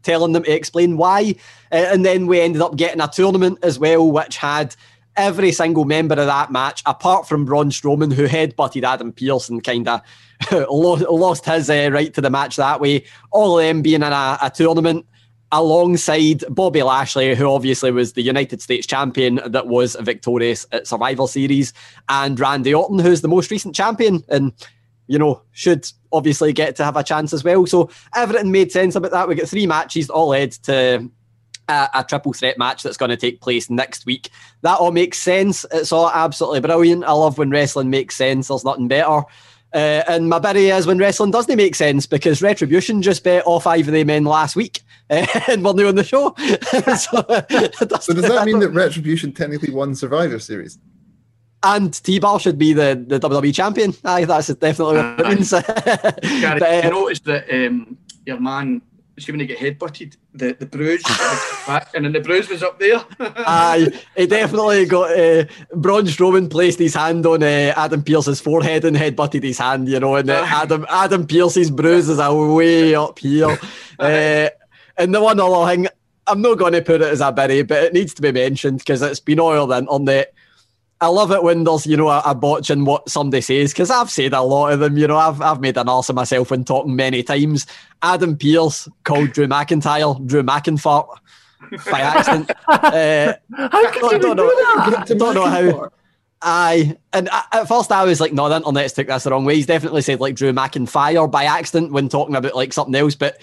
telling them to explain why. Uh, and then we ended up getting a tournament as well, which had every single member of that match, apart from Braun Strowman, who headbutted Adam Pearce and kind *laughs* of lost his uh, right to the match that way. All of them being in a, a, tournament alongside Bobby Lashley, who obviously was the United States champion that was victorious at Survivor Series, and Randy Orton, who's the most recent champion and you know, should obviously get to have a chance as well. So everything made sense about that. We get three matches all led to a, a, triple threat match that's going to take place next week. That all makes sense. It's all absolutely brilliant. I love when wrestling makes sense. There's nothing better. Uh, and my bury is when wrestling doesn't make sense because Retribution just bet off five of them in last week uh, *laughs* and we're new on the show. *laughs* so, *laughs* so, does that mean that Retribution technically won Survivor Series? And T Bar should be the, the WWE champion. Aye, that's definitely what it means. Gary, but, uh, you noticed that um, your man see when he get headbutted, the, the bruise and then the bruise was up there. *laughs* Aye, he definitely got uh, Braun Strowman placed his hand on uh, Adam Pearce's forehead and headbutted his hand, you know, and uh, Adam Adam Pearce's bruise is way up here. uh, and the one other thing, I'm not going to put it as a bury, but it needs to be mentioned because it's been all on the internet I love it when there's, you know, a, a botch in what somebody says, because I've said a lot of them, you know, I've, I've made an arse of myself when talking many times. Adam Pearce called Drew McIntyre Drew McInfart by accident. *laughs* uh, how could you don't, know, that? Don't know how. Aye, and at first I was like, no, the internet's took this the wrong way. He's definitely said like Drew McIntyre by accident when talking about like something else, but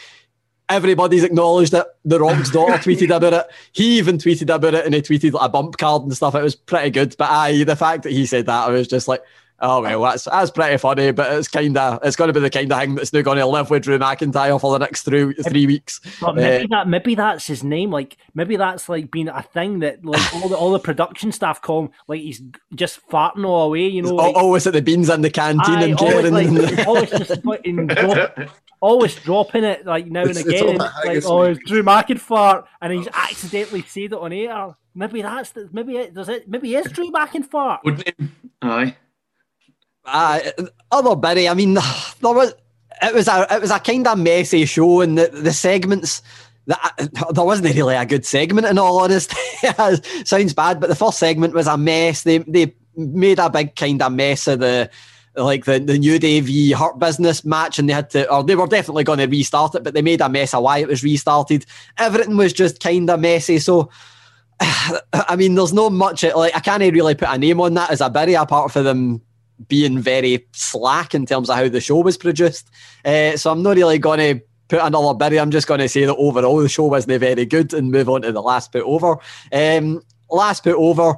everybody's acknowledged it. The Rock's daughter *laughs* tweeted about it. He even tweeted about it and he tweeted like a bump card and stuff. It was pretty good. But aye, the fact that he said that, I was just like, oh well, that's that's pretty funny. But it's kind of it's going to be the kind of thing that's now going to live with Drew McIntyre for the next three three weeks. But maybe uh, that maybe that's his name. Like maybe that's like being a thing that like all the all the production staff call him like he's just farting all away. You know, like, always at the beans in the canteen aye, and always, like, *laughs* always just fucking always dropping it like now it's, and again. like, oh, it's Drew McIntyre, and he's accidentally said it on air. Maybe that's the, maybe it does it. Maybe it's Drew McIntyre. Wouldn't it? Aye. Uh, other Benny, I mean, *sighs* there was it was a it was a kind of messy show, and the, the segments that there wasn't really a good segment in all honesty. *laughs* Sounds bad, but the first segment was a mess. They they made a big kind of mess of the like the, the New Day v Hurt Business match, and they had to, or they were definitely going to restart it, but they made a mess of why it was restarted. Everything was just kind of messy. So, *sighs* I mean, there's no much, like, I can't really put a name on that as a bury apart from them being very slack in terms of how the show was produced. Uh, so, I'm not really going to put another bury. I'm just going to say that overall the show wasn't very good and move on to the last bit over. Um, last bit over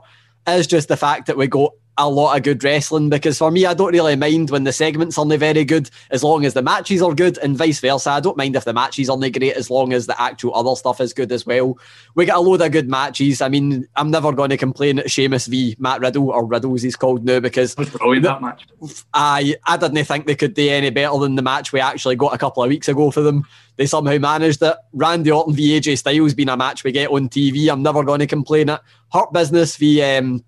is just the fact that we got a lot of good wrestling because for me, I don't really mind when the segments aren't very good as long as the matches are good, and vice versa. I don't mind if the matches aren't great as long as the actual other stuff is good as well. We get a load of good matches. I mean, I'm never going to complain at Sheamus v Matt Riddle or Riddles he's called now because brilliant that match. I I didn't think they could do any better than the match we actually got a couple of weeks ago for them. They somehow managed it. Randy Orton v AJ Styles being a match we get on TV. I'm never going to complain at Hurt Business v um,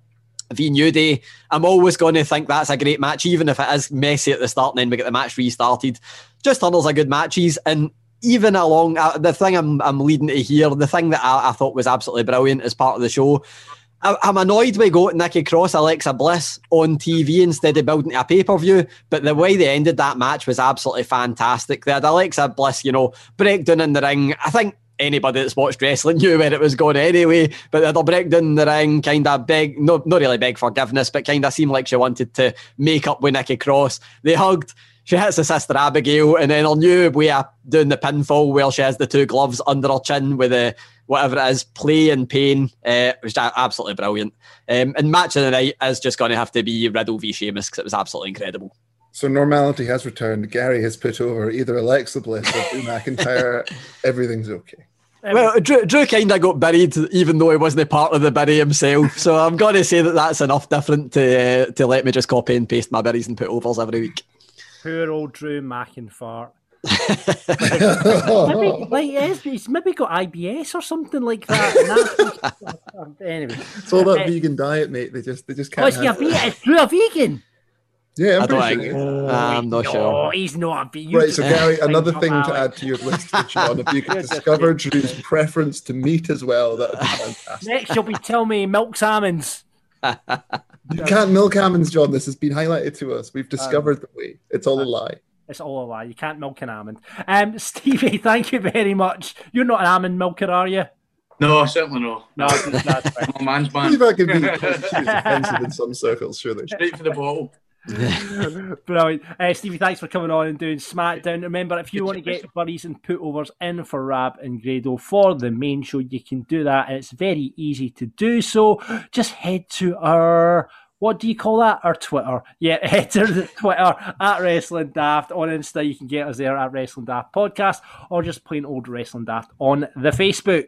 v New Day. I'm always going to think that's a great match, even if it is messy at the start and then we get the match restarted. Just tunnels are good matches. And even along uh, the thing I'm, I'm leading to here, the thing that I, I thought was absolutely brilliant as part of the show. I, I'm annoyed we got Nikki Cross, Alexa Bliss on TV instead of building a pay per view. But the way they ended that match was absolutely fantastic. They had Alexa Bliss, you know, breakdown in the ring. I think anybody that's watched wrestling knew where it was going anyway. But they'll break down the ring, kind of beg, no, not really beg forgiveness, but kind of seemed like she wanted to make up with Nikki Cross. They hugged. She hits her sister Abigail, and then her new way of doing the pinfall where she has the two gloves under her chin with the whatever it is, play and pain, uh, which is absolutely brilliant. Um, and match of the night is just going to have to be Riddle v Sheamus because it was absolutely incredible. So normality has returned. Gary has put over either Alexa Bliss or Drew *laughs* McIntyre. Everything's okay. Well, Drew, Drew kind of got buried, even though he wasn't a part of the bury himself. So I'm going to say that that's enough different to uh, to let me just copy and paste my buries and put overs every week. Poor old Drew Mackinfart. *laughs* maybe, like *laughs* yes, he's maybe got IBS or something like that. *laughs* anyway, it's all that uh, vegan diet, mate. They just they just can't. Oh, is he a vegan? Is Drew a vegan? Yeah, I'm, I don't pretty think. sure. Uh, I'm not no, sure. he's not a vegan. Right, so Gary, another thing to add to your *laughs* list, John, if you could discover Drew's preference to meat as well, that would be fantastic. Next, you'll be telling me milk salmons. You can't milk almonds, John. This has been highlighted to us. We've discovered the way. It's all a lie. It's all a lie. You can't milk an almond. Um, *laughs* Stevie, thank you very much. You're not an almond milker, are you? No, certainly not. No, that's *laughs* fine. I'm a man's I believe man. that could be offensive in some circles, surely. Straight for the bottle. *laughs* Brilliant. Uh, Stevie, thanks for coming on and doing SmackDown. Remember, if you want to get buddies and putovers in for Rab and Grado for the main show, you can do that. And it's very easy to do so. Just head to our. What do you call that? Our Twitter. Yeah, *laughs* head to the Twitter at Wrestling Daft. On Insta, you can get us there at Wrestling Daft Podcast or just plain old Wrestling Daft on the Facebook.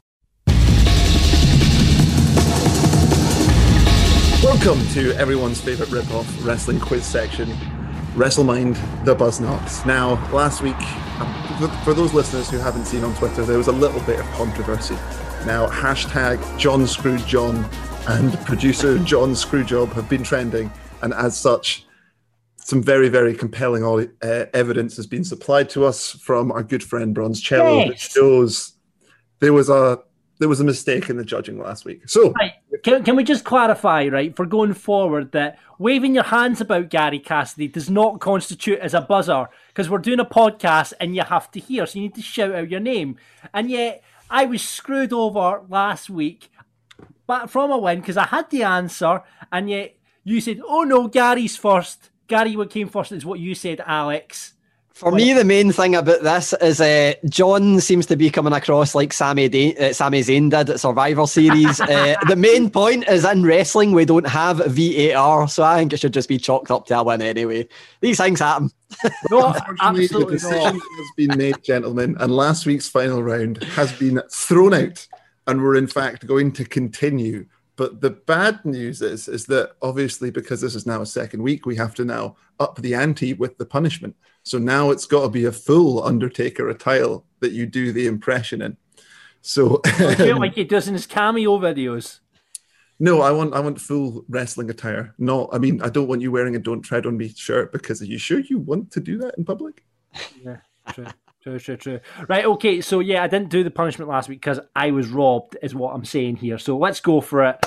Welcome to everyone's favourite rip-off wrestling quiz section, WrestleMind the Buzzknocks. Now, last week, um, for those listeners who haven't seen on Twitter, there was a little bit of controversy. Now, hashtag John Screwed John and producer John Screwjob have been trending, and as such, some very, very compelling uh, evidence has been supplied to us from our good friend Bronzello Yes. shows there was a there was a mistake in the judging last week. So, Right. Can, can we just clarify, right, for going forward, that waving your hands about Gary Cassidy does not constitute as a buzzer because we're doing a podcast and you have to hear, so you need to shout out your name. And yet, I was screwed over last week, but from a win because I had the answer, and yet you said, "Oh no, Gary's first. Gary, what came first is what you said, Alex." For me, the main thing about this is uh, John seems to be coming across like Sami, da- uh, Sami Zayn did at Survivor Series. *laughs* uh, the main point is in wrestling, we don't have VAR, so I think it should just be chalked up to a win anyway. These things happen. No, *laughs* Unfortunately, the absolutely decision not. has been made, gentlemen, and last week's final round has been thrown out, and we're in fact going to continue. But the bad news is, is that obviously because this is now a second week, we have to now up the ante with the punishment. So now it's got to be a full Undertaker attire that you do the impression in. So I feel *laughs* um, like he does in his cameo videos. no, I want I want full wrestling attire. No, I mean I don't want you wearing a "Don't Tread on Me" shirt because are you sure you want to do that in public? Yeah, true, true, true, true. Right, okay, so yeah, I didn't do the punishment last week because I was robbed, is what I'm saying here. So let's go for it.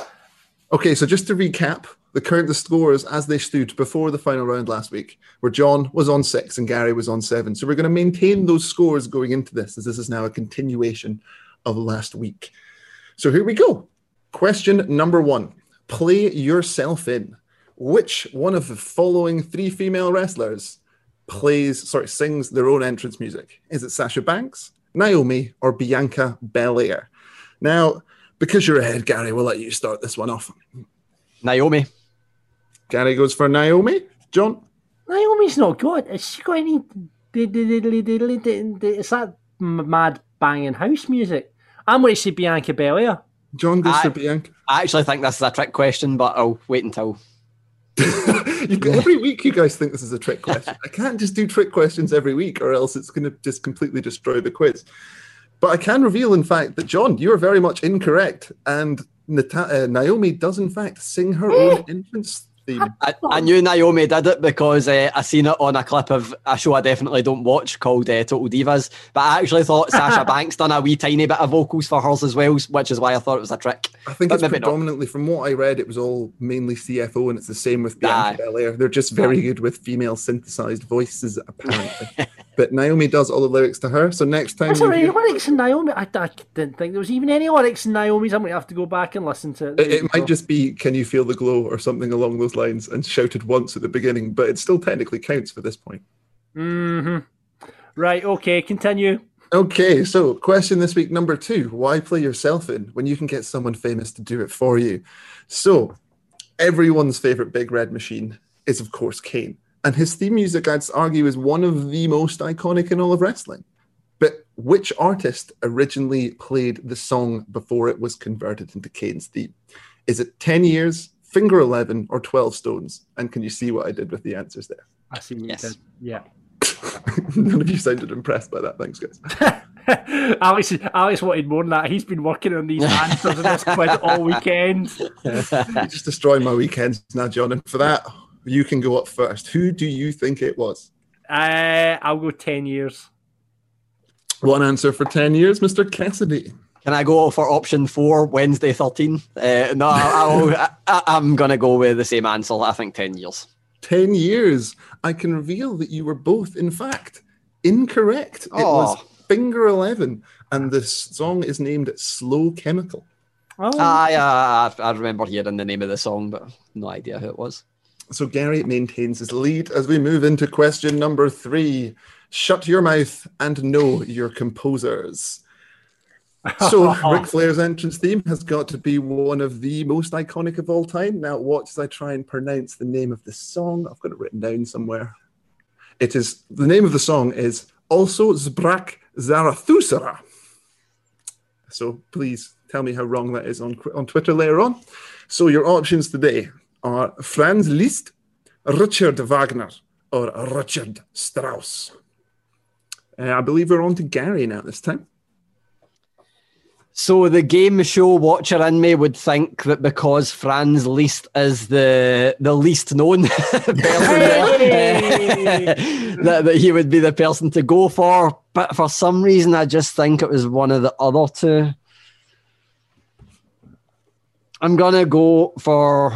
Okay, so just to recap, the current the scores as they stood before the final round last week, where John was on six and Gary was on seven. So we're going to maintain those scores going into this, as this is now a continuation of last week. So here we go. Question number one: Play yourself in. Which one of the following three female wrestlers plays, sorry, sings their own entrance music? Is it Sasha Banks, Naomi, or Bianca Belair? Now, because you're ahead, Gary, we'll let you start this one off. Naomi. Gary goes for Naomi. John? Naomi's not good. Has she got any. Is that mad banging house music? I'm going to say Bianca Belair. John goes I- for Bianca. I actually think this is a trick question, but I'll wait until. *laughs* You, every week, you guys think this is a trick question. I can't just do trick questions every week, or else it's going to just completely destroy the quiz. But I can reveal, in fact, that John, you are very much incorrect, and Nata- uh, Naomi does, in fact, sing her own *gasps* entrance theme. I, I knew Naomi did it because uh, I seen it on a clip of a show I definitely don't watch called uh, Total Divas. But I actually thought Sasha *laughs* Banks done a wee tiny bit of vocals for hers as well, which is why I thought it was a trick. I think But it's maybe not. predominantly, from what I read, it was all mainly CFO, and it's the same with Bianca Aye. Belair. They're just very good with female synthesized voices, apparently. *laughs* but Naomi does all the lyrics to her. So next time, That's you all right. hear- Lyrics in Naomi. I, I didn't think there was even any lyrics in Naomi's. I'm going to have to go back and listen to it. it, it might just be "Can you feel the glow" or something along those lines, and shouted once at the beginning, but it still technically counts for this point. hmm Right. Okay. Continue. Okay, so question this week number two: Why play yourself in when you can get someone famous to do it for you? So, everyone's favorite Big Red Machine is, of course, Kane, and his theme music, I'd argue, is one of the most iconic in all of wrestling. But which artist originally played the song before it was converted into Kane's theme? Is it 10 years, Finger 11, or 12 Stones? And can you see what I did with the answers there? I see what Yes. you did. Yeah. *laughs* None of you sounded impressed by that. Thanks, guys. *laughs* Alex, Alex wanted more than that. He's been working on these answers in this quiz all weekend. *laughs* you just destroying my weekends now, John. And for that, you can go up first. Who do you think it was? Uh, I'll go ten years. One answer for 10 years, Mr. Cassidy. Can I go for option four, Wednesday 13? Uh, no, I'll, I, I, I'm going to go with the same answer. I think 10 years. 10 years. I can reveal that you were both, in fact, incorrect. It was Oh. Finger 11, and the song is named Slow Chemical. Oh, I, uh, I remember hearing the name of the song, but no idea who it was. So Gary maintains his lead as we move into question number three. Shut your mouth and know your composers. *laughs* So Ric Flair's entrance theme has got to be one of the most iconic of all time. Now watch as I try and pronounce the name of the song. I've got it written down somewhere. It is the name of the song is also Zbrak Zarathustra. So please tell me how wrong that is on on Twitter later on. So your options today are Franz Liszt, Richard Wagner, or Richard Strauss. Uh, I believe we're on to Gary now this time. So the game show watcher in me would think that because Franz Liszt is the the least known *laughs* person *laughs* that, that he would be the person to go for. But for some reason, I just think it was one of the other two. I'm gonna go for.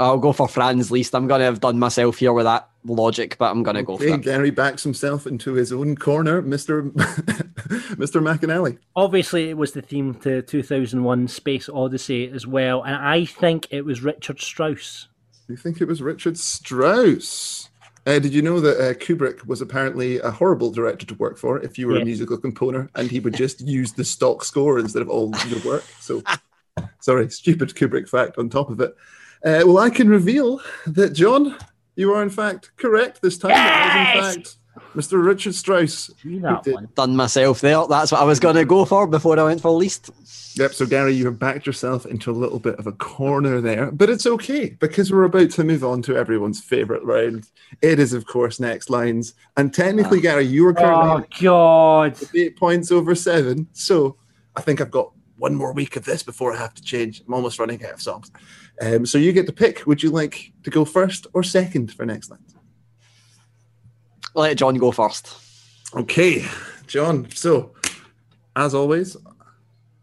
I'll go for Franz Liszt. I'm gonna have done myself here with that logic, but I'm gonna go for Okay, it. Gary backs himself into his own corner, Mr. *laughs* Mr. McAnally. Obviously, it was the theme to 2001 Space Odyssey as well, and I think it was Richard Strauss. You think it was Richard Strauss? Uh, did you know that uh, Kubrick was apparently a horrible director to work for if you were Yeah. a musical composer and he would just use the stock score instead of all your work? So, *laughs* *laughs* sorry, stupid Kubrick fact on top of it. Uh, well, I can reveal that, John, you are in fact correct this time. It was, in fact, Mr. Richard Strauss. who that did- one. Done myself there. That's what I was gonna go for before I went for Liszt. Yep. So, Gary, you have backed yourself into a little bit of a corner there, but it's okay because we're about to move on to everyone's favorite round. It is, of course, next lines. And technically, Gary, you are Oh currently God! with eight points over seven. So, I think I've got one more week of this before I have to change. I'm almost running out of songs. Um, so, you get to pick. Would you like to go first or second for next lines? Let John go first. Okay, John. So, as always,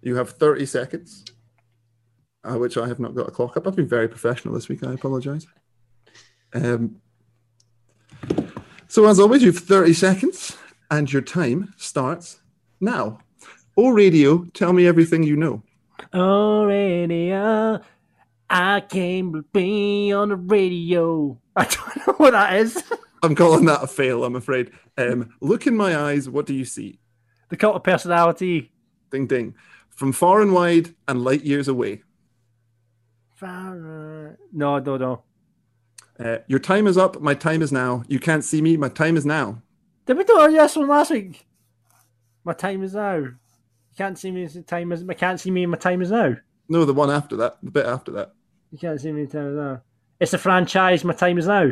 you have 30 seconds, uh, which I have not got a clock up. I've been very professional this week. I apologize. Um, so, as always, you have 30 seconds, and your time starts now. Oh, radio, tell me everything you know. Oh, radio, I can't be on the radio. I don't know what that is. *laughs* I'm calling that a fail, I'm afraid. Um, look in my eyes, what do you see? The cult of personality. Ding ding. From far and wide and light years away. Far- No, no, no. Uh, your time is up, my time is now. You can't see me, my time is now. Did we do this one last week? My time is now. Can't see me. The time is. I can't see me. in My time is now. No, the one after that, the bit after that. You can't see me. The time is now. It's a franchise. My time is now.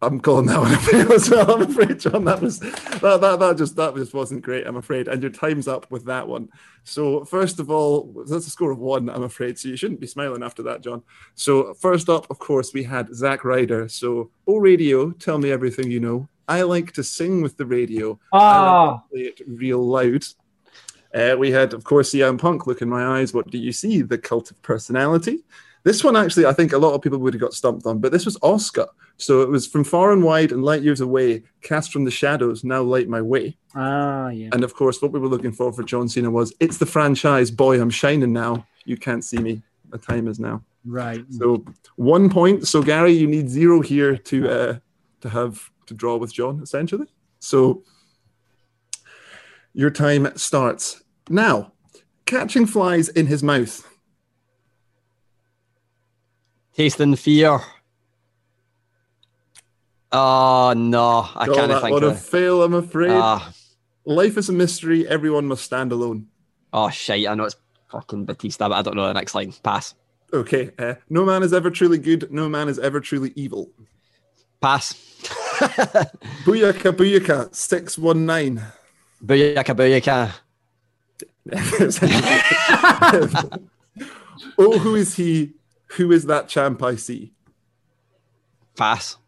I'm calling that one a fail *laughs* as well. I'm afraid, John. That was that, that that just that just wasn't great. I'm afraid, and your time's up with that one. So first of all, that's a score of one. I'm afraid. So you shouldn't be smiling after that, John. So first up, of course, we had Zack Ryder. So oh radio, tell me everything you know. I like to sing with the radio. Ah, to play it real loud. Uh, we had, of course, CM Punk. Look in my eyes. What do you see? The cult of personality. This one actually, I think a lot of people would have got stumped on, but this was Oscar. So it was from far and wide and light years away, cast from the shadows, now light my way. Ah, yeah. And of course, what we were looking for for John Cena was, it's the franchise, boy, I'm shining now. You can't see me. The time is now. Right. So one point. So Gary, you need zero here to uh, to have to draw with John, essentially. So your time starts now. Catching flies in his mouth. Tasting fear. Oh no, I Oh, can't that think one of a fail, I'm afraid. Ah. Life is a mystery. Everyone must stand alone. Oh shit! I know it's fucking Batista, but I don't know the next line. Pass. Okay. Uh, no man is ever truly good. No man is ever truly evil. Pass. *laughs* Booyaka, booyaka, 619. Booyaka, booyaka. Oh, who is he? Who is that champ I see? Pass.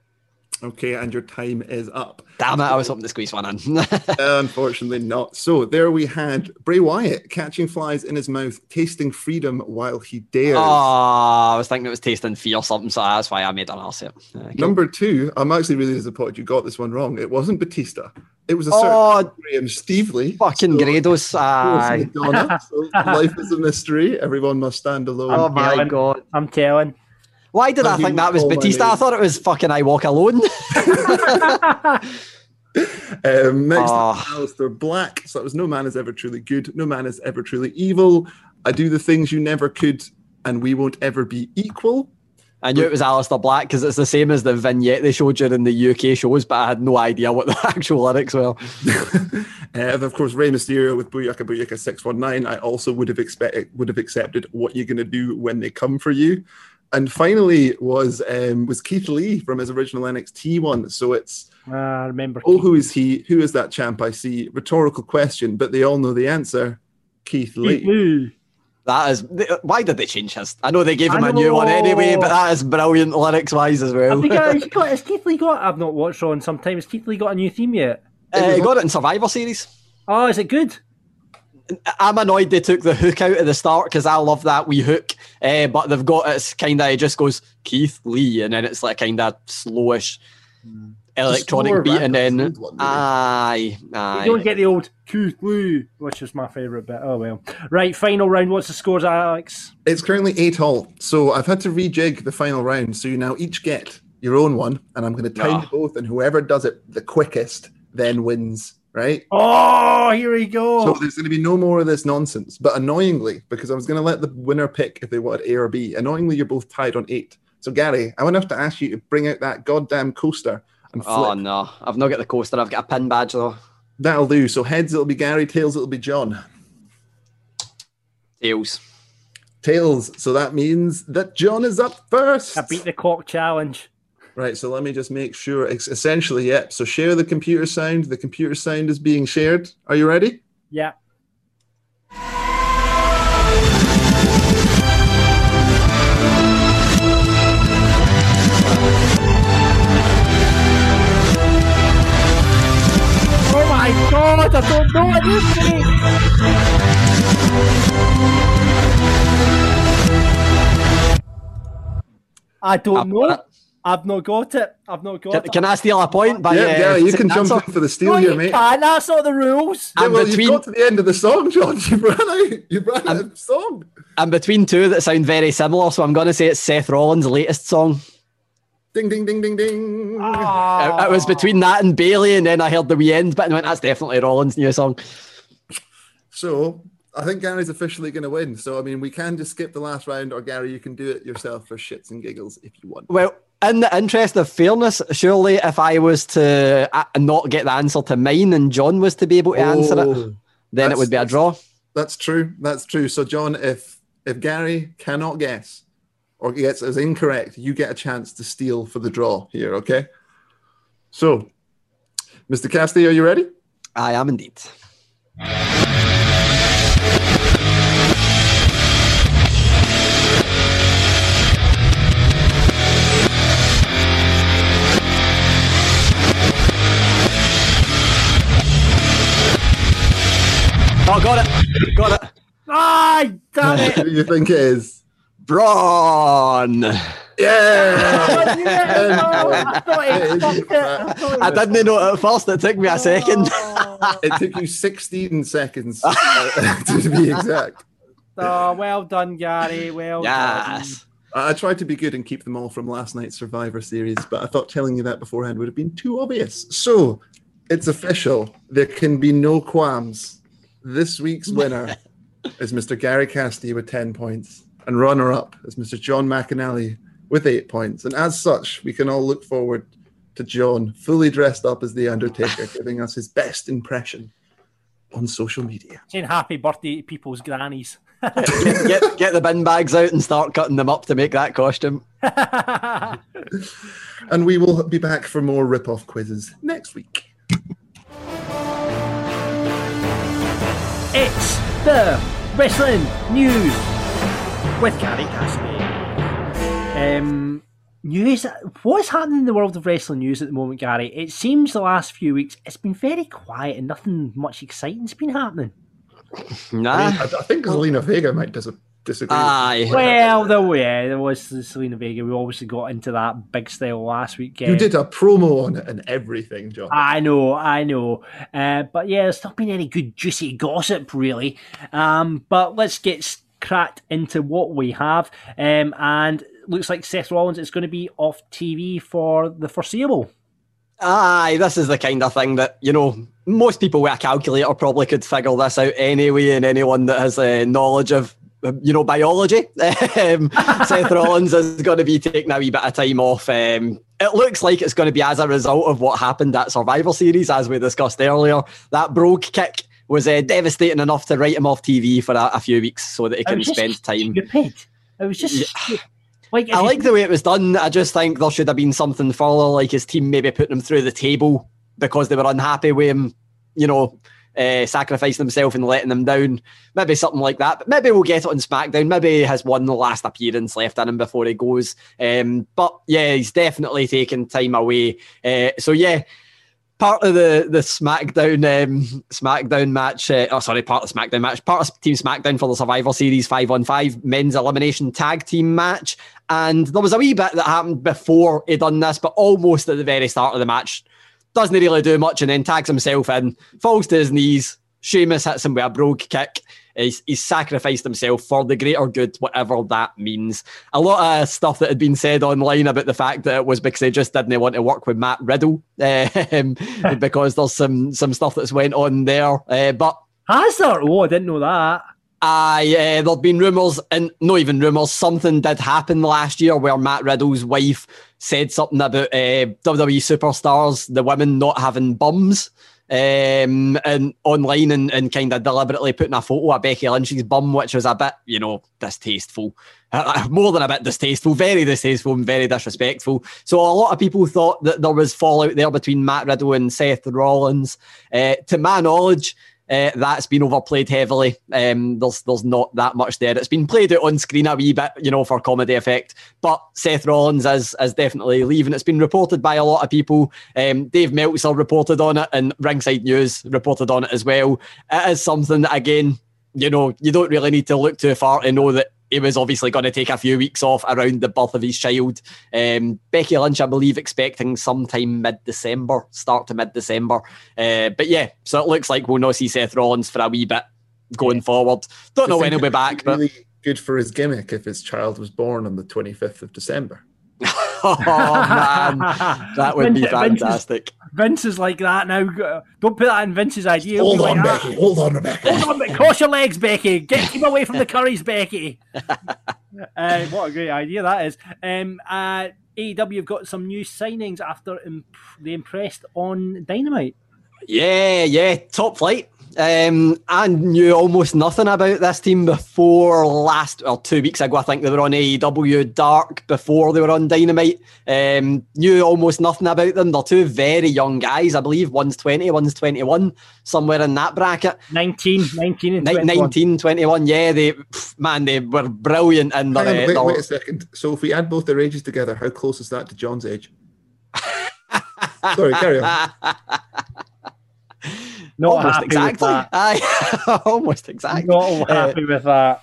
Okay, and your time is up. Damn it! I was hoping to squeeze one in. *laughs* *laughs* Unfortunately, not. So there we had Bray Wyatt catching flies in his mouth, tasting freedom while he dares. Oh, I was thinking it was tasting fear or something, so that's why I made an answer. Uh, cool. Number two, I'm actually really disappointed you got this one wrong. It wasn't Batista. It was a Oh, certain Graham Stevely. Fucking Grados. Of Aye. Madonna. So life is a mystery. Everyone must stand alone. *laughs* Oh my telling. god. I'm telling. Why did I think that was Batista? I thought it was fucking I Walk Alone. *laughs* *laughs* Um, next Oh. Aleister Black. So that was No Man is ever truly good. No man is ever truly evil. I do the things you never could, and we won't ever be equal. I knew it was Aleister Black because it's the same as the vignette they showed you in the UK shows, but I had no idea what the *laughs* actual lyrics were. Uh, and of course, Rey Mysterio with Booyaka Booyaka 619. I also would have expected would have accepted what you're going to do when they come for you. And finally was um, was Keith Lee from his original NXT one. So it's Ah, I remember. oh, who is he? Who is that champ I see? Rhetorical question, but they all know the answer. Keith Lee. Ooh. That is why did they change his? I know they gave him a new one anyway, but that is brilliant lyrics wise as well. Have they *laughs* has, he got, has Keith Lee got? I've not watched on in some time. Has Keith Lee got a new theme yet? Uh, he got it in Survivor Series. Oh, is it good? I'm annoyed they took the hook out at the start because I love that wee hook. Uh, but they've got it's kind of it just goes Keith Lee and then it's like kind of slowish electronic beat and then rapid one, maybe. aye You don't get the old Keith Lee, which is my favourite bit. Oh well. Right, final round. What's the scores, Alex? It's currently eight all. So I've had to rejig the final round. So you now each get your own one, and I'm going to time you both, and whoever does it the quickest then wins. Right. Oh, here we go. So there's going to be no more of this nonsense. But annoyingly, because I was going to let the winner pick if they wanted A or B, annoyingly, you're both tied on eight. So Gary, I want to have to ask you to bring out that goddamn coaster and oh, flip. Oh no, I've not got the coaster. I've got a pin badge though. That'll do. So heads, it'll be Gary. Tails, it'll be John. Tails. Tails. So that means that John is up first. I beat the clock challenge. Right, so let me just make sure. It's essentially, yep. So share the computer sound. The computer sound is being shared. Are you ready? Yeah. Oh my god, I don't know what this is. I don't ah, know. Got it. I've not got it. I've not got Can, it. can I steal a point by yeah, uh, Gary, you can jump answer? in for the steal No, here, mate. can't. That's not the rules. Yeah, I'm well, between- you've got to the end of the song, John. *laughs* You've run out. You've run out of song. I'm between two that sound very similar, so I'm going to say it's Seth Rollins' latest song. Ding, ding, ding, ding, ding. Ah. It, it was between that and Bayley, and then I heard the wee end bit and went, "That's definitely Rollins' new song." So I think Gary's officially going to win. So I mean, we can just skip the last round, or Gary, you can do it yourself for shits and giggles if you want. Well, in the interest of fairness, surely if I was to uh, not get the answer to mine and John was to be able to answer it, Oh, then it would be a draw. That's true. That's true. So John, if if Gary cannot guess or gets as incorrect, you get a chance to steal for the draw here. Okay. So, Mr. Cassidy, are you ready? I am indeed. Oh, got it. Got it. Ah, damn it. Who do you think it is? Braun. Yeah. I didn't know at first. It took me a second. it took you 16 seconds uh, *laughs* to be exact. Oh, well done, Gary. Well yes. I tried to be good and keep them all from last night's Survivor Series, but I thought telling you that beforehand would have been too obvious. So it's official. There can be no qualms. This week's winner *laughs* is Mr. Gary Cassidy with 10 points, and runner up is Mr. John McAnally with eight points. And as such, we can all look forward to John fully dressed up as The Undertaker, *laughs* giving us his best impression on social media. Saying happy birthday to people's grannies. get, get, get the bin bags out and start cutting them up to make that costume. *laughs* and we will be back for more rip-off quizzes next week. It's the wrestling news with Gary Cassidy. Um, news. What's happening in the world of wrestling news at the moment, Gary? It seems the last few weeks it's been very quiet and nothing much exciting's been happening. Nah. I, mean, I, I think Zelina Vega might dis- disagree. Aye. Well, there, yeah, there was the Zelina Vega. We obviously got into that big style last week. You did a promo on it and everything, John. I know, I know. Uh, but yeah, there's not been any good juicy gossip really. Um, but let's get cracked into what we have. Um, and looks like Seth Rollins is going to be off TV for the foreseeable. Aye, this is the kind of thing that, you know, most people with a calculator probably could figure this out anyway, and anyone that has uh, knowledge of, you know, biology. *laughs* um, Seth Rollins is going to be taking a wee bit of time off. Um, it looks like it's going to be as a result of what happened at Survivor Series, as we discussed earlier. That brogue kick was uh, devastating enough to write him off TV for a, a few weeks so that he can spend time. Stupid. It was just. Yeah. Like, I like the way it was done. I just think there should have been something further, like his team maybe putting him through the table because they were unhappy with him, you know, uh, sacrificing himself and letting them down. Maybe something like that. But maybe we'll get it on SmackDown. Maybe he has one last appearance left in him before he goes. Um, but yeah, he's definitely taking time away. Uh, so yeah, part of the the SmackDown um, SmackDown match. Uh, oh, sorry, part of the SmackDown match. Part of Team SmackDown for the Survivor Series five on five men's elimination tag team match. And there was a wee bit that happened before he done this, but almost at the very start of the match. Doesn't really do much, and then tags himself in, falls to his knees. Sheamus hits him with a brogue kick. He's, he's, sacrificed himself for the greater good, whatever that means. A lot of stuff that had been said online about the fact that it was because they just didn't want to work with Matt Riddle, *laughs* um, *laughs* because there's some some stuff that's went on there. Uh, but has there? Oh, I didn't know that. Aye, uh, there've been rumours, and not even rumours, something did happen last year where Matt Riddle's wife said something about uh, WWE superstars, the women not having bums um, and online and, and kind of deliberately putting a photo of Becky Lynch's bum, which was a bit, you know, distasteful. Uh, more than a bit distasteful, very distasteful and very disrespectful. So a lot of people thought that there was fallout there between Matt Riddle and Seth Rollins. Uh, to my knowledge, uh, that's been overplayed heavily. Um, there's there's not that much there. It's been played out on screen a wee bit, you know, for comedy effect. But Seth Rollins is is definitely leaving. It's been reported by a lot of people. Um, Dave Meltzer reported on it, and Ringside News reported on it as well. It is something that again, you know, you don't really need to look too far to know that he was obviously going to take a few weeks off around the birth of his child. Um, Becky Lynch, I believe, expecting sometime mid December, start to mid December. Uh, but yeah, so it looks like we'll not see Seth Rollins for a wee bit going forward. Don't know when he'll be back. But... Really good for his gimmick if his child was born on the 25th of December. *laughs* oh man, that would Vince, be fantastic. Vince is, Vince is, like that now. Don't put that in Vince's idea. Hold on, like Becky. That. Hold on, Rebecca. Hold on, cross your legs, Becky. Get keep away from the curries, Becky. *laughs* uh, what a great idea that is. Um, uh, AEW have got some new signings after imp- they impressed on Dynamite. Yeah, yeah, top flight. Um, I knew almost nothing about this team before last, or two weeks ago. I think they were on AEW Dark before they were on Dynamite. Um, knew almost nothing about them. They're two very young guys. I believe one's 20, one's 21, somewhere in that bracket. 19, 19 and 21. 19, 21. Yeah, they, man, they were brilliant. And on, wait, wait a second. So if we add both their ages together, how close is that to John's age? *laughs* Sorry, carry on. *laughs* Not almost exactly. *laughs* *laughs* almost exactly. Not uh, happy with that.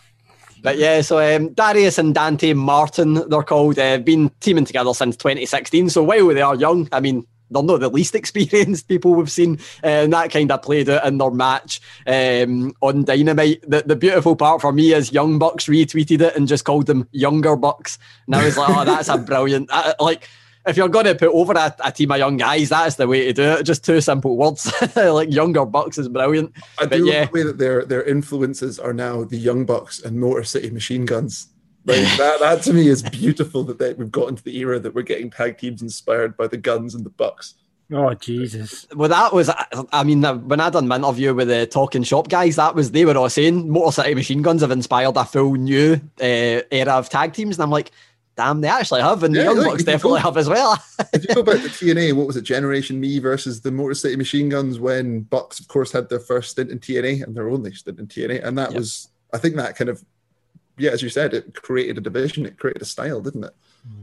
But yeah, so um, Darius and Dante Martin, they're called, uh, been teaming together since 2016. So while they are young, I mean, they're not the least *laughs* experienced people we've seen, uh, and that kind of played out in their match um, on Dynamite. The, the beautiful part for me is Young Bucks retweeted it and just called them Younger Bucks, and I was like, oh, that's a brilliant uh, like. If you're going to put over a, a, team of young guys, that's the way to do it. Just two simple words, *laughs* like younger bucks is brilliant. I do yeah. the way that their their influences are now the young bucks and Motor City Machine Guns. Like *laughs* that, that to me is beautiful that they, we've got into the era that we're getting tag teams inspired by the guns and the bucks. Oh Jesus! Well, that was. I mean, when I done my interview with the Talking Shop guys, that was they were all saying Motor City Machine Guns have inspired a full new uh, era of tag teams, and I'm like, damn, they actually have, and yeah, the Young like, Bucks definitely go, have as well. *laughs* if you go back to TNA, what was it, Generation Me versus the Motor City Machine Guns, when Bucks, of course, had their first stint in TNA and their only stint in TNA, and that yep. was, I think, that kind of yeah, as you said, it created a division, it created a style, didn't it?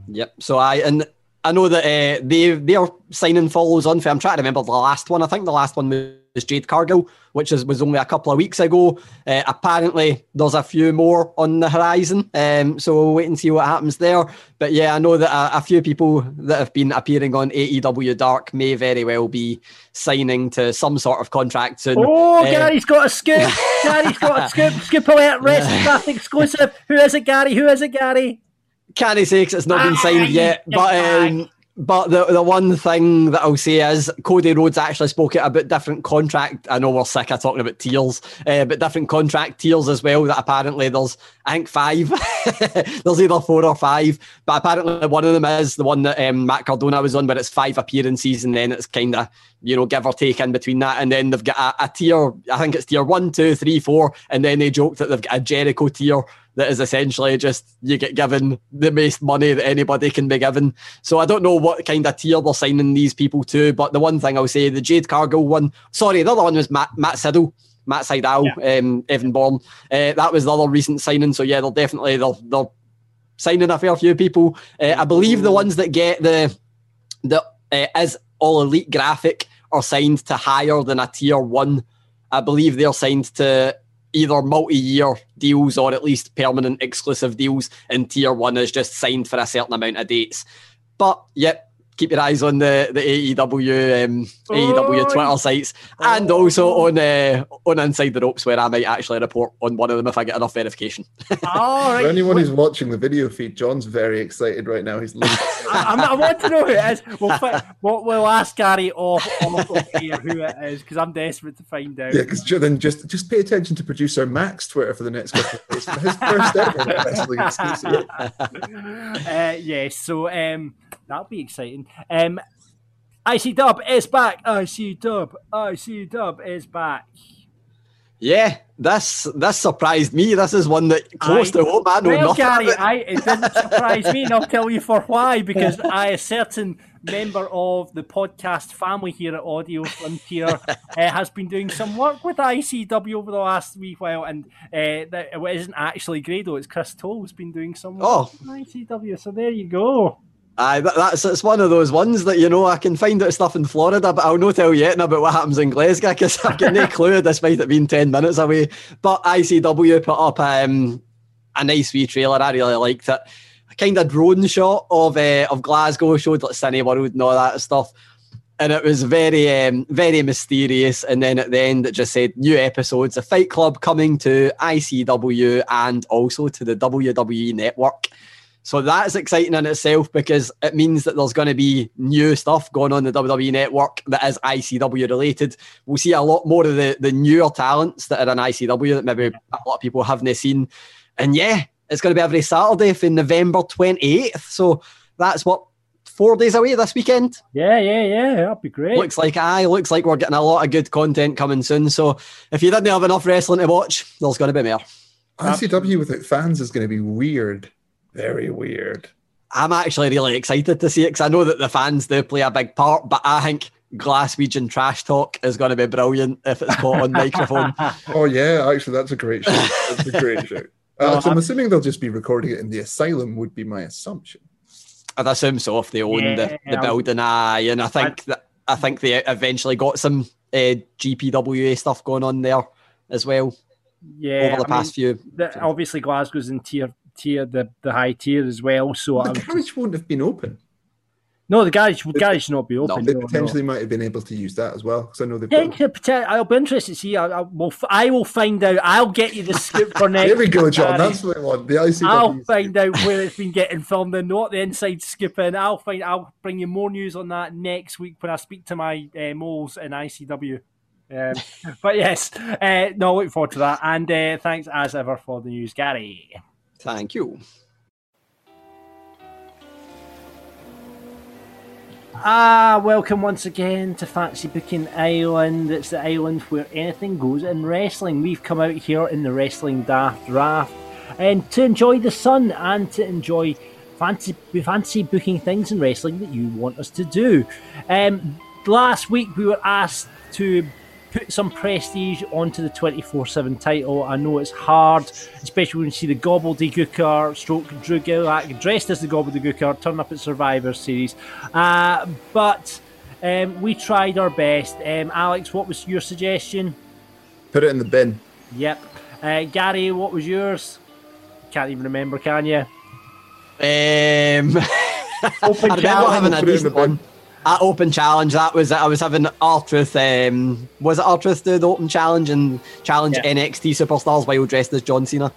Yep. So I and I know that uh, they their signing follows on. For, I'm trying to remember the last one. I think the last one was Jade Cargill, which is, was only a couple of weeks ago. Uh, apparently, there's a few more on the horizon, um, so we'll wait and see what happens there. But yeah, I know that a, a, few people that have been appearing on AEW Dark may very well be signing to some sort of contract soon. Oh, uh, Gary's got a scoop! *laughs* Gary's got a scoop! Scoop alert! Wrestling exclusive. Who is it, Gary? Who is it, Gary? Can't say because it's not been signed ah, yet, but um, but the, the one thing that I'll say is Cody Rhodes actually spoke about different contract. I know we're sick of talking about tiers, uh, but different contract tiers as well. That apparently there's, I think five. *laughs* there's either four or five, but apparently one of them is the one that um, Matt Cardona was on, but it's five appearances, and then it's kind of you know give or take in between that, and then they've got a, a tier. I think it's tier one, two, three, four, and then they joked that they've got a Jericho tier that is essentially just you get given the most money that anybody can be given. So I don't know what kind of tier they're signing these people to, but the one thing I'll say, the Jade Cargill one, sorry, the other one was Matt, Matt Sydal. Matt Sydal, yeah. um, Evan Bourne. Uh, that was the other recent signing. So yeah, they're definitely they're, they're signing a fair few people. Uh, I believe the ones that get the the uh, as all elite graphic are signed to higher than a tier one. I believe they're signed to either multi-year deals or at least permanent exclusive deals, and tier one is just signed for a certain amount of dates. But yep, keep your eyes on the the AEW um, oh, AEW Twitter sites oh. and also on uh, on Inside the Ropes where I might actually report on one of them if I get enough verification. *laughs* All right. For anyone who's watching the video feed, John's very excited right now. He's. I, I, want to know who it is. We'll, we'll, we'll ask Gary off, off here who it is because I'm desperate to find out. Yeah, because then just just pay attention to producer Max Twitter for the next couple of days for his first ever *laughs* wrestling exclusive. Uh, yes, yeah, so um, that'll be exciting. Um, IC Dub is back. IC Dub, IC Dub is back. Yeah, this this surprised me. This is one that close I, to home. I know well, nothing. Gary, I, it didn't surprise me, and I'll tell you for why. Because *laughs* I, a certain member of the podcast family here at Audio Frontier, uh, has been doing some work with ICW over the last wee while, and uh, that it isn't actually Grado. It's Chris Toll who's been doing some work oh. with ICW. So there you go. Aye, that's it's one of those ones that you know I can find out stuff in Florida, but I'll not tell you yet about what happens in Glasgow because I've got no *laughs* clue despite it being ten minutes away. But ICW put up um, a nice wee trailer. I really liked it. A kind of drone shot of uh, of Glasgow showed like Cineworld and all that stuff, and it was very um, very mysterious. And then at the end, it just said new episodes of Fight Club coming to ICW and also to the WWE Network. So that's exciting in itself because it means that there's going to be new stuff going on the WWE network that is ICW related. We'll see a lot more of the, the newer talents that are in ICW that maybe a lot of people haven't seen. And yeah, it's going to be every Saturday for November 28th. So that's what four days away this weekend. Yeah, yeah, yeah. That'd be great. Looks like I looks like we're getting a lot of good content coming soon. So if you didn't have enough wrestling to watch, there's going to be more. ICW without fans is going to be weird. Very weird. I'm actually really excited to see it because I know that the fans do play a big part, but I think Glaswegian trash talk is going to be brilliant if it's caught on microphone. *laughs* Oh yeah, actually, that's a great show. That's a great *laughs* show. Uh, so I'm assuming they'll just be recording it in the asylum. Would be my assumption. I'd assume so if they own yeah, the, the building. Aye, and I think that I think they eventually got some uh, GPWA stuff going on there as well. Yeah, over the I past few. The, obviously, Glasgow's in tier tier the, the high tier as well. So the I garage won't have been open. no, the garage the garage should not be open. They no, no. potentially might have been able to use that as well because I know they've got. I'll be interested to see. I, I, will, I will find out. I'll get you the scoop for *laughs* next. There we go, John. That's what I want. The ICW. I'll find out where it's been getting filmed and not the inside skipping. I'll find. I'll bring you more news on that next week when I speak to my uh, moles in ICW. Um, *laughs* but yes, uh, no, look forward to that. And uh, thanks as ever for the news, Gary. Thank you. Ah, welcome once again to Fantasy Booking Island. It's the island where anything goes in wrestling. We've come out here in the Wrestling Daft Draft and to enjoy the sun and to enjoy fancy fancy booking things in wrestling that you want us to do. Um, last week we were asked to put some prestige onto the 24-7 title. I know it's hard, especially when you see the gobbledygooker stroke Drew Gulak dressed as the gobbledygooker turn up at Survivor Series. Uh, but um, we tried our best. Um, Alex, what was your suggestion? Put it in the bin. Yep. Uh, Gary, what was yours? Can't even remember, can you? Um, *laughs* Open I remember challenge. having a Put it in the decent one. At open challenge, that was I was having R-Truth. Um, was it R-Truth do the open challenge and challenge Yeah. NXT superstars while dressed as John Cena?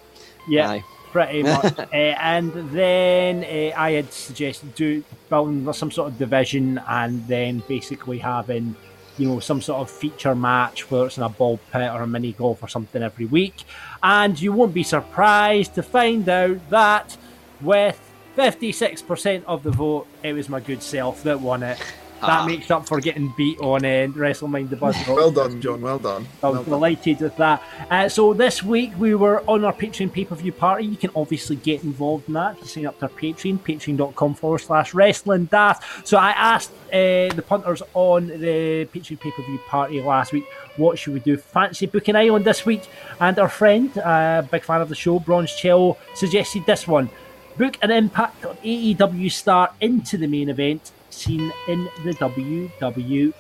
Yeah, Aye. pretty *laughs* much. uh, and then uh, I had suggested do building some sort of division, and then basically having you know some sort of feature match, whether it's in a ball pit or a mini golf or something every week. And you won't be surprised to find out that with 56% of the vote, it was my good self that won it. That Ah. makes up for getting beat on uh, Wrestlemind the Buzz. Well done, John. Well done. I Well was done. delighted with that. Uh, so this week we were on our Patreon pay-per-view party. You can obviously get involved in that. If you sign up to our Patreon, patreon.com forward slash wrestling daft. So I asked uh, the punters on the Patreon pay-per-view party last week, what should we do? Fantasy booking Island this week? And our friend, uh, big fan of the show, Bronze Cello, suggested this one. Book an impact on AEW star into the main event seen in the WWE.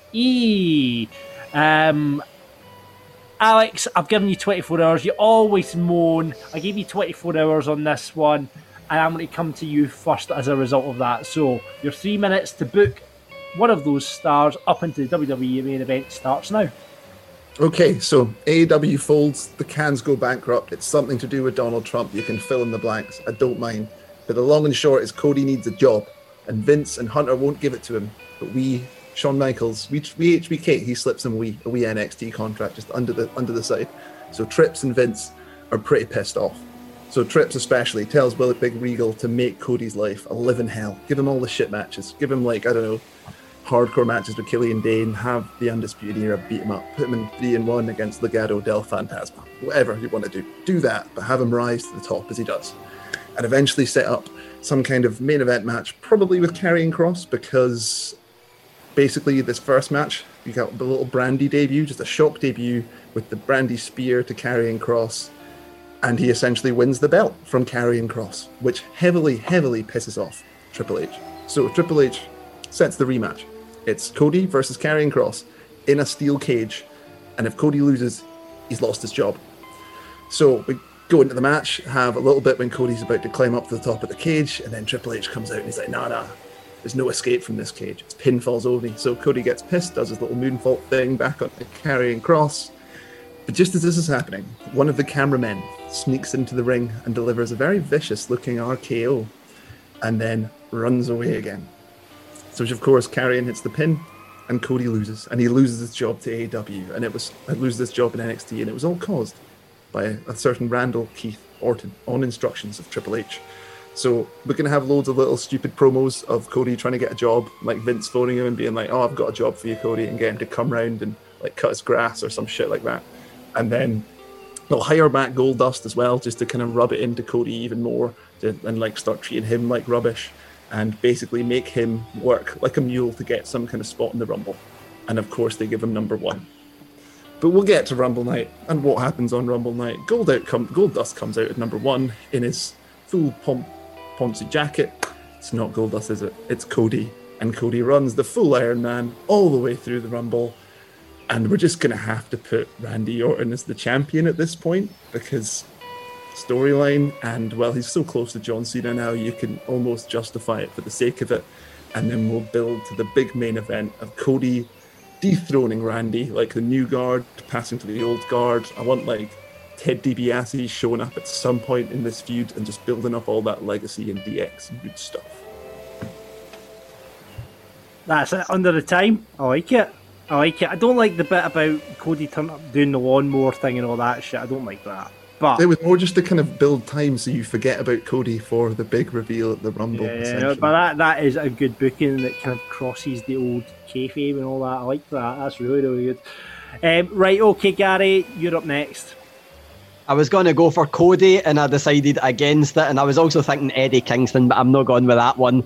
Um, Alex, I've given you 24 hours. You always moan. I gave you 24 hours on this one, and I'm going to come to you first as a result of that. So, your three minutes to book one of those stars up into the WWE main event starts now. Okay, so AEW folds, the cans go bankrupt. It's something to do with Donald Trump. You can fill in the blanks. I don't mind. But the long and short is Cody needs a job, and Vince and Hunter won't give it to him. But we, Shawn Michaels, we, we HBK, he slips him a wee, a wee NXT contract just under the under the side. So Trips and Vince are pretty pissed off. So Trips especially tells Willie Big Regal to make Cody's life a living hell. Give him all the shit matches. Give him like I don't know, hardcore matches with Killian Dain. Have the Undisputed Era beat him up. Put him in three and one against Legado del Fantasma. Whatever you want to do, do that. But have him rise to the top as he does, and eventually set up some kind of main event match, probably with Karrion Kross, because basically this first match you got the little Brandi debut, just a shock debut with the Brandi spear to Karrion Kross and he essentially wins the belt from Karrion Kross, which heavily, heavily pisses off Triple H. So Triple H sets the rematch. It's Cody versus Karrion Kross in a steel cage, and if Cody loses, he's lost his job. So we go into the match, have a little bit when Cody's about to climb up to the top of the cage, and then Triple H comes out and he's like, nah, nah, there's no escape from this cage. It's pin falls over. So Cody gets pissed, does his little moonsault thing back on Karrion Kross. But just as this is happening, one of the cameramen sneaks into the ring and delivers a very vicious looking RKO and then runs away again. So, which of course, Karrion hits the pin and Cody loses. And he loses his job to AEW. And it was, I lose this job in NXT. And it was all caused by a certain Randall Keith Orton on instructions of Triple H. So we're gonna have loads of little stupid promos of Cody trying to get a job, like Vince phoning him and being like, "Oh, I've got a job for you, Cody," and get him to come round and like cut his grass or some shit like that. And then they'll hire back Goldust as well, just to kind of rub it into Cody even more, to, and like start treating him like rubbish, and basically make him work like a mule to get some kind of spot in the Rumble. And of course, they give him number one. But we'll get to Rumble Night and what happens on Rumble Night. Gold out come Goldust comes out at number one in his full pomp poncy jacket. It's not Goldust, is it? It's Cody. And Cody runs the full Iron Man all the way through the Rumble. and we're just going to have to put Randy Orton as the champion at this point because storyline and well he's so close to John Cena now you can almost justify it for the sake of it and then we'll build to the big main event of Cody dethroning Randy like the new guard passing to the old guard I want like Ted DiBiase showing up at some point in this feud and just building up all that legacy and DX and good stuff That's it. Under the time, I like it. I like it. I don't like the bit about Cody turn up doing the lawnmower thing and all that shit. I don't like that. But it was more just to kind of build time so you forget about Cody for the big reveal at the Rumble. yeah, essentially. but that that is a good booking that kind of crosses the old kayfabe and all that. I like that. That's really really good. Um, right, okay, Gary, you're up next. I was going to go for Cody and I decided against it, and I was also thinking Eddie Kingston, but I'm not going with that one.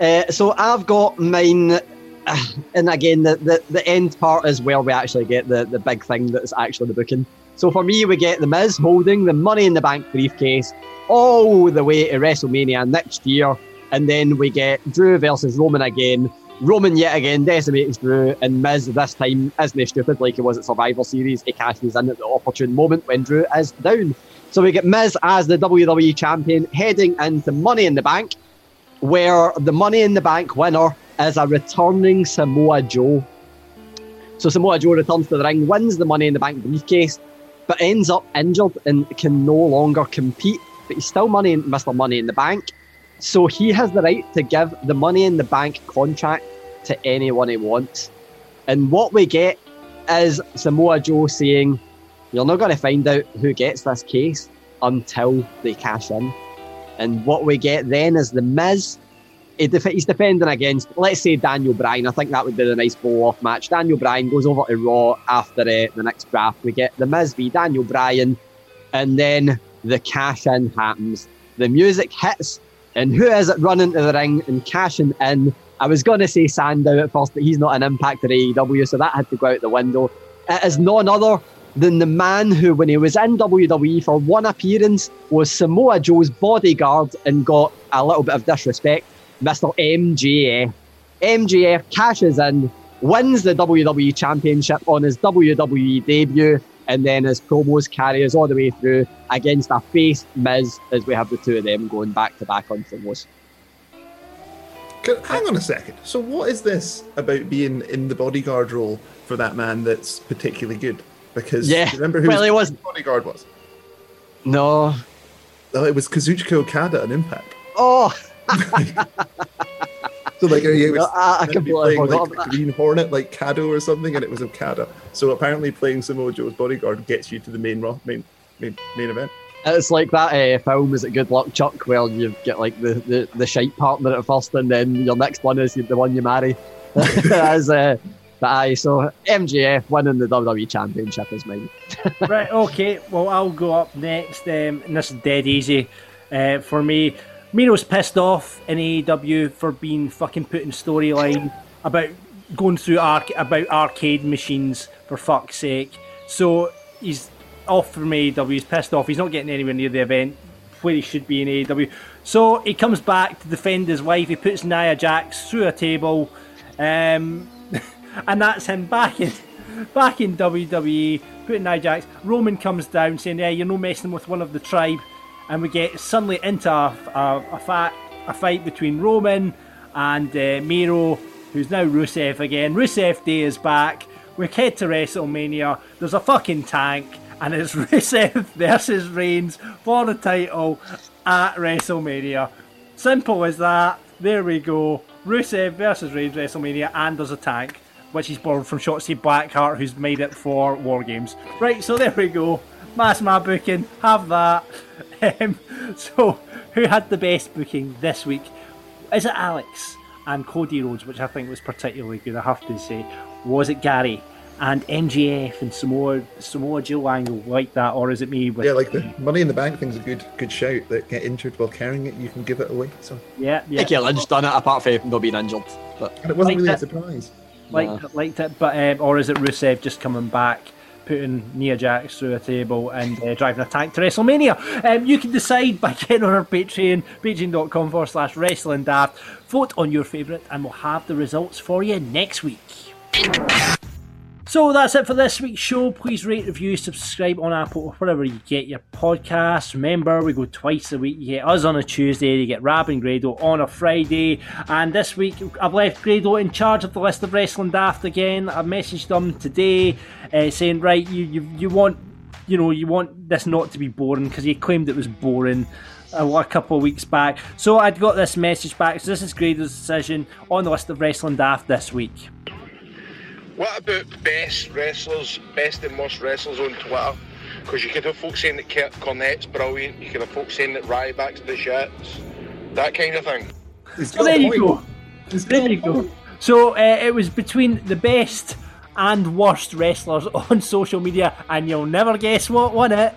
Uh, so I've got mine, *sighs* and again, the, the, the end part is where we actually get the, the big thing that's actually the booking. So for me, we get The Miz holding the Money in the Bank briefcase all the way to WrestleMania next year, and then we get Drew versus Roman again. Roman yet again decimates Drew, and Miz this time isn't he stupid like he was at Survivor Series. He cashes in at the opportune moment when Drew is down. So we get Miz as the WWE Champion heading into Money in the Bank, where the Money in the Bank winner is a returning Samoa Joe. So Samoa Joe returns to the ring, wins the Money in the Bank briefcase, but ends up injured and can no longer compete. But he's still money, Mr. Money in the Bank. So he has the right to give the Money in the Bank contract to anyone he wants. And what we get is Samoa Joe saying, You're not going to find out who gets this case until they cash in. And what we get then is the Miz. Def- He's defending against, let's say, Daniel Bryan. I think that would be the nice blow off match. Daniel Bryan goes over to Raw after uh, the next draft. We get the Miz v Daniel Bryan, and then the cash in happens. The music hits, and who is it running to the ring and cashing in? I was going to say Sandow at first, but he's not an impact at AEW, so that had to go out the window. It is none other than the man who, when he was in WWE for one appearance, was Samoa Joe's bodyguard and got a little bit of disrespect, Mr. MJF. MJF cashes in, wins the WWE Championship on his WWE debut, and then his promos carry us all the way through against a face Miz as we have the two of them going back to back on promos. Hang on a second. So, what is this about being in the bodyguard role for that man that's particularly good? Because Yeah, you remember who well, his was- bodyguard was? No. Oh, it was Kazuchika Okada on Impact. Oh, So, like, he was No, I- I meant to be completely playing, like, about Green Hornet, like Kato or something, and it was Okada. So, apparently, playing Samoa Joe's bodyguard gets you to the main ro- main main, main event. it's like that uh, film, is it Good Luck Chuck, where you get like the, the, the shite partner at first, and then your next one is the one you marry. *laughs* As, uh, but aye, so MJF winning the WWE Championship is mine. right, okay. Well, I'll go up next, um, and this is dead easy uh, for me. Miro's pissed off in AEW for being fucking put in storyline about going through arc about arcade machines for fuck's sake. So he's off from AEW. He's pissed off. He's not getting anywhere near the event where he should be in AEW. So he comes back to defend his wife. He puts Nia Jax through a table, um, *laughs* and that's him back in *laughs* back in WWE. Putting Nia Jax. Roman comes down saying, "Yeah, you're no messing with one of the tribe." And we get suddenly into a, a, a, fa- a fight between Roman and uh, Miro, who's now Rusev again. Rusev Day is back. We head to WrestleMania. There's a fucking tank, and it's *laughs* Rusev versus Reigns for the title at WrestleMania. Simple as that. There we go. Rusev versus Reigns WrestleMania, and there's a tank, which is borrowed from Shotzi Blackheart, who's made it for War Games. Right, so there we go. Mass my booking. Have that. Um, *laughs* so, who had the best booking this week? Is it Alex and Cody Rhodes, which I think was particularly good, I have to say? Was it Gary and MJF and Samoa Samoa Joe angle like that, or is it me? With, Yeah, like the Money in the Bank thing's a good good shout. That get injured while carrying it, you can give it away. So, yeah, yeah. Becky Lynch done it apart from not being injured. But and it wasn't Like really a that- surprise. liked, liked it, but um, or is it Rusev just coming back, putting Nia Jax through a table and uh, driving a tank to WrestleMania? Um, you can decide by *laughs* getting on our Patreon, patreon.com forward slash wrestling daft. Vote on your favourite, and we'll have the results for you next week. So that's it for this week's show. Please rate, review, subscribe on Apple or wherever you get your podcasts. Remember, we go twice a week. You get us on a Tuesday, you get Rab and Grado on a Friday. And this week, I've left Grado in charge of the list of wrestling daft again. I messaged him today uh, saying, right, you, you you want you know you want this not to be boring because he claimed it was boring a couple of weeks back. So I'd got this message back. So this is Grado's decision on the list of wrestling daft this week. What about best wrestlers, best and worst wrestlers on Twitter? Because you could have folks saying that Kurt Cornette's brilliant, you could have folks saying that Ryback's the shits, that kind of thing. So there you go. There you go. So uh, it was between the best and worst wrestlers *laughs* on social media, and you'll never guess what won it.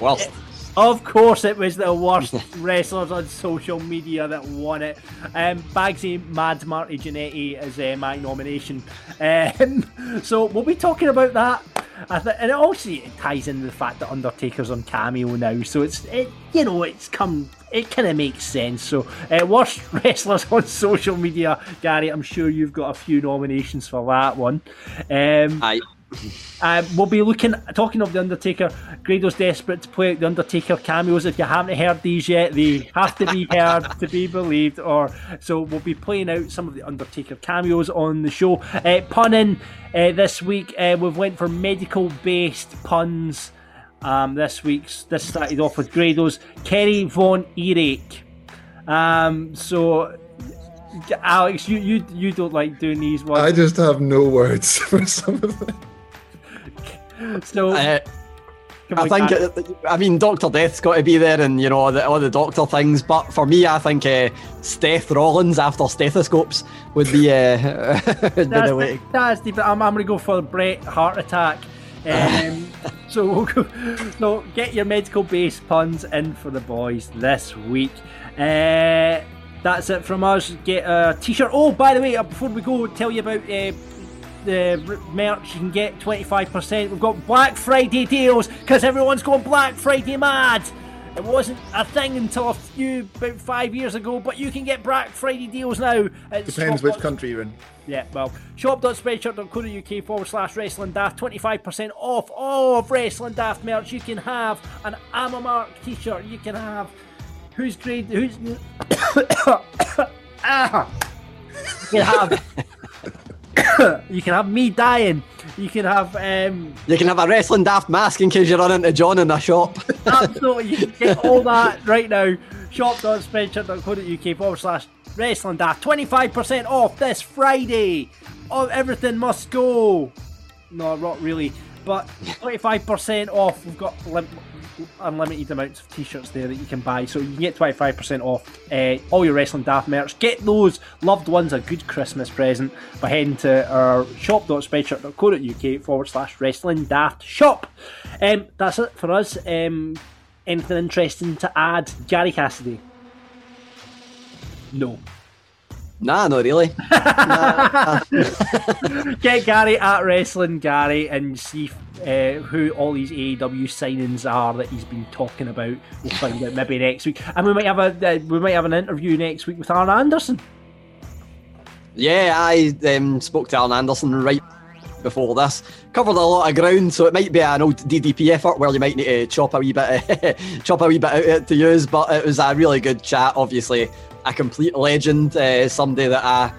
Worst. Of course, it was the worst *laughs* wrestlers on social media that won it. Um, Bagsy Mad Marty Jannetty is uh, my nomination. Um, *laughs* so we'll be talking about that. I th- and it also it ties into the fact that Undertaker's on Cameo now, so it's it, you know it's come it kind of makes sense. So uh, worst *laughs* wrestlers on social media, Gary. I'm sure you've got a few nominations for that one. Um, Aye. Uh, we'll be looking, talking of The Undertaker. Grado's desperate to play out The Undertaker cameos. If you haven't heard these yet, they have to be *laughs* heard to be believed. Or So we'll be playing out some of The Undertaker cameos on the show. Uh, punning uh, this week, uh, we've went for medical based puns. Um, this week's this started off with Grado's Kerry Von Erich. Um, so Alex, you, you you don't like doing these ones. I just have no words *laughs* for some of them. So Uh, I think, it, I mean, Doctor Death's got to be there, and you know all the, all the doctor things. But for me, I think uh, Steph Rollins after stethoscopes would be, uh, would *laughs* be that's, the way. that's deep. I'm, I'm going to go for Brett Heart Attack. Um, *laughs* so we'll go, so get your medical base puns in for the boys this week. Uh, that's it from us. Get a t-shirt. Oh, by the way, uh, before we go, tell you about uh, the merch. You can get 25%. We've got Black Friday deals because everyone's going Black Friday mad. It wasn't a thing until a few about five years ago, but you can get Black Friday deals now. It's Depends which country you're in. yeah, well, shop.spreadshirt.co.uk forward slash wrestling daft, 25% off all of wrestling daft merch. You can have an Amamark t shirt, you can have who's great, who's. ah! You can have. *coughs* you can have me dying. You can have um, You can have a wrestling daft mask in case you run into John in a shop. *laughs* Absolutely, you can get all that right now. Shop.spreadshirt.co.uk forward slash wrestling daft. 25% off this Friday. Oh, everything must go. No, not really. But 25% off. We've got lim- unlimited amounts of t shirts there that you can buy. So you can get 25% off uh, all your Wrestling Daft merch. Get those loved ones a good Christmas present by heading to our shop.spreadshirt.co.uk forward slash Wrestling Daft shop. Um, that's it for us. Um, anything interesting to add? Gary Cassidy? No. Nah, not really. *laughs* Get Gary at Wrestling Gary and see uh, who all these AEW signings are that he's been talking about. We'll find out maybe next week, and we might have a uh, we might have an interview next week with Arn Anderson. Yeah, I um, spoke to Arn Anderson right before this. Covered a lot of ground, so it might be an old DDP effort where you might need to chop a wee bit, *laughs* chop a wee bit out of it to use. But it was a really good chat. Obviously, a complete legend, uh, somebody that I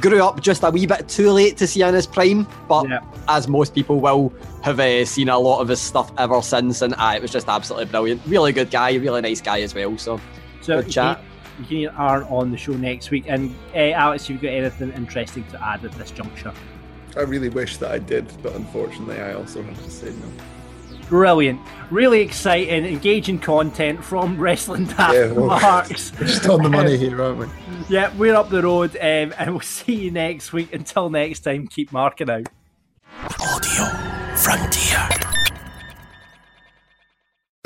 grew up just a wee bit too late to see in his prime. But as most people will, have uh, seen a lot of his stuff ever since, and uh, it was just absolutely brilliant. Really good guy, really nice guy as well. So, So good chat. You can hear Arn on the show next week. And uh, Alex, you've got anything interesting to add at this juncture? I really wish that I did, but unfortunately, I also have to say no. Brilliant, really exciting, engaging content from Wrestling *laughs* Daft Yeah, well, Marks. We're just on the money here, aren't we? Yeah, we're up the road, um, and we'll *laughs* see you next week. Until next time, keep marking out. Audio Frontier.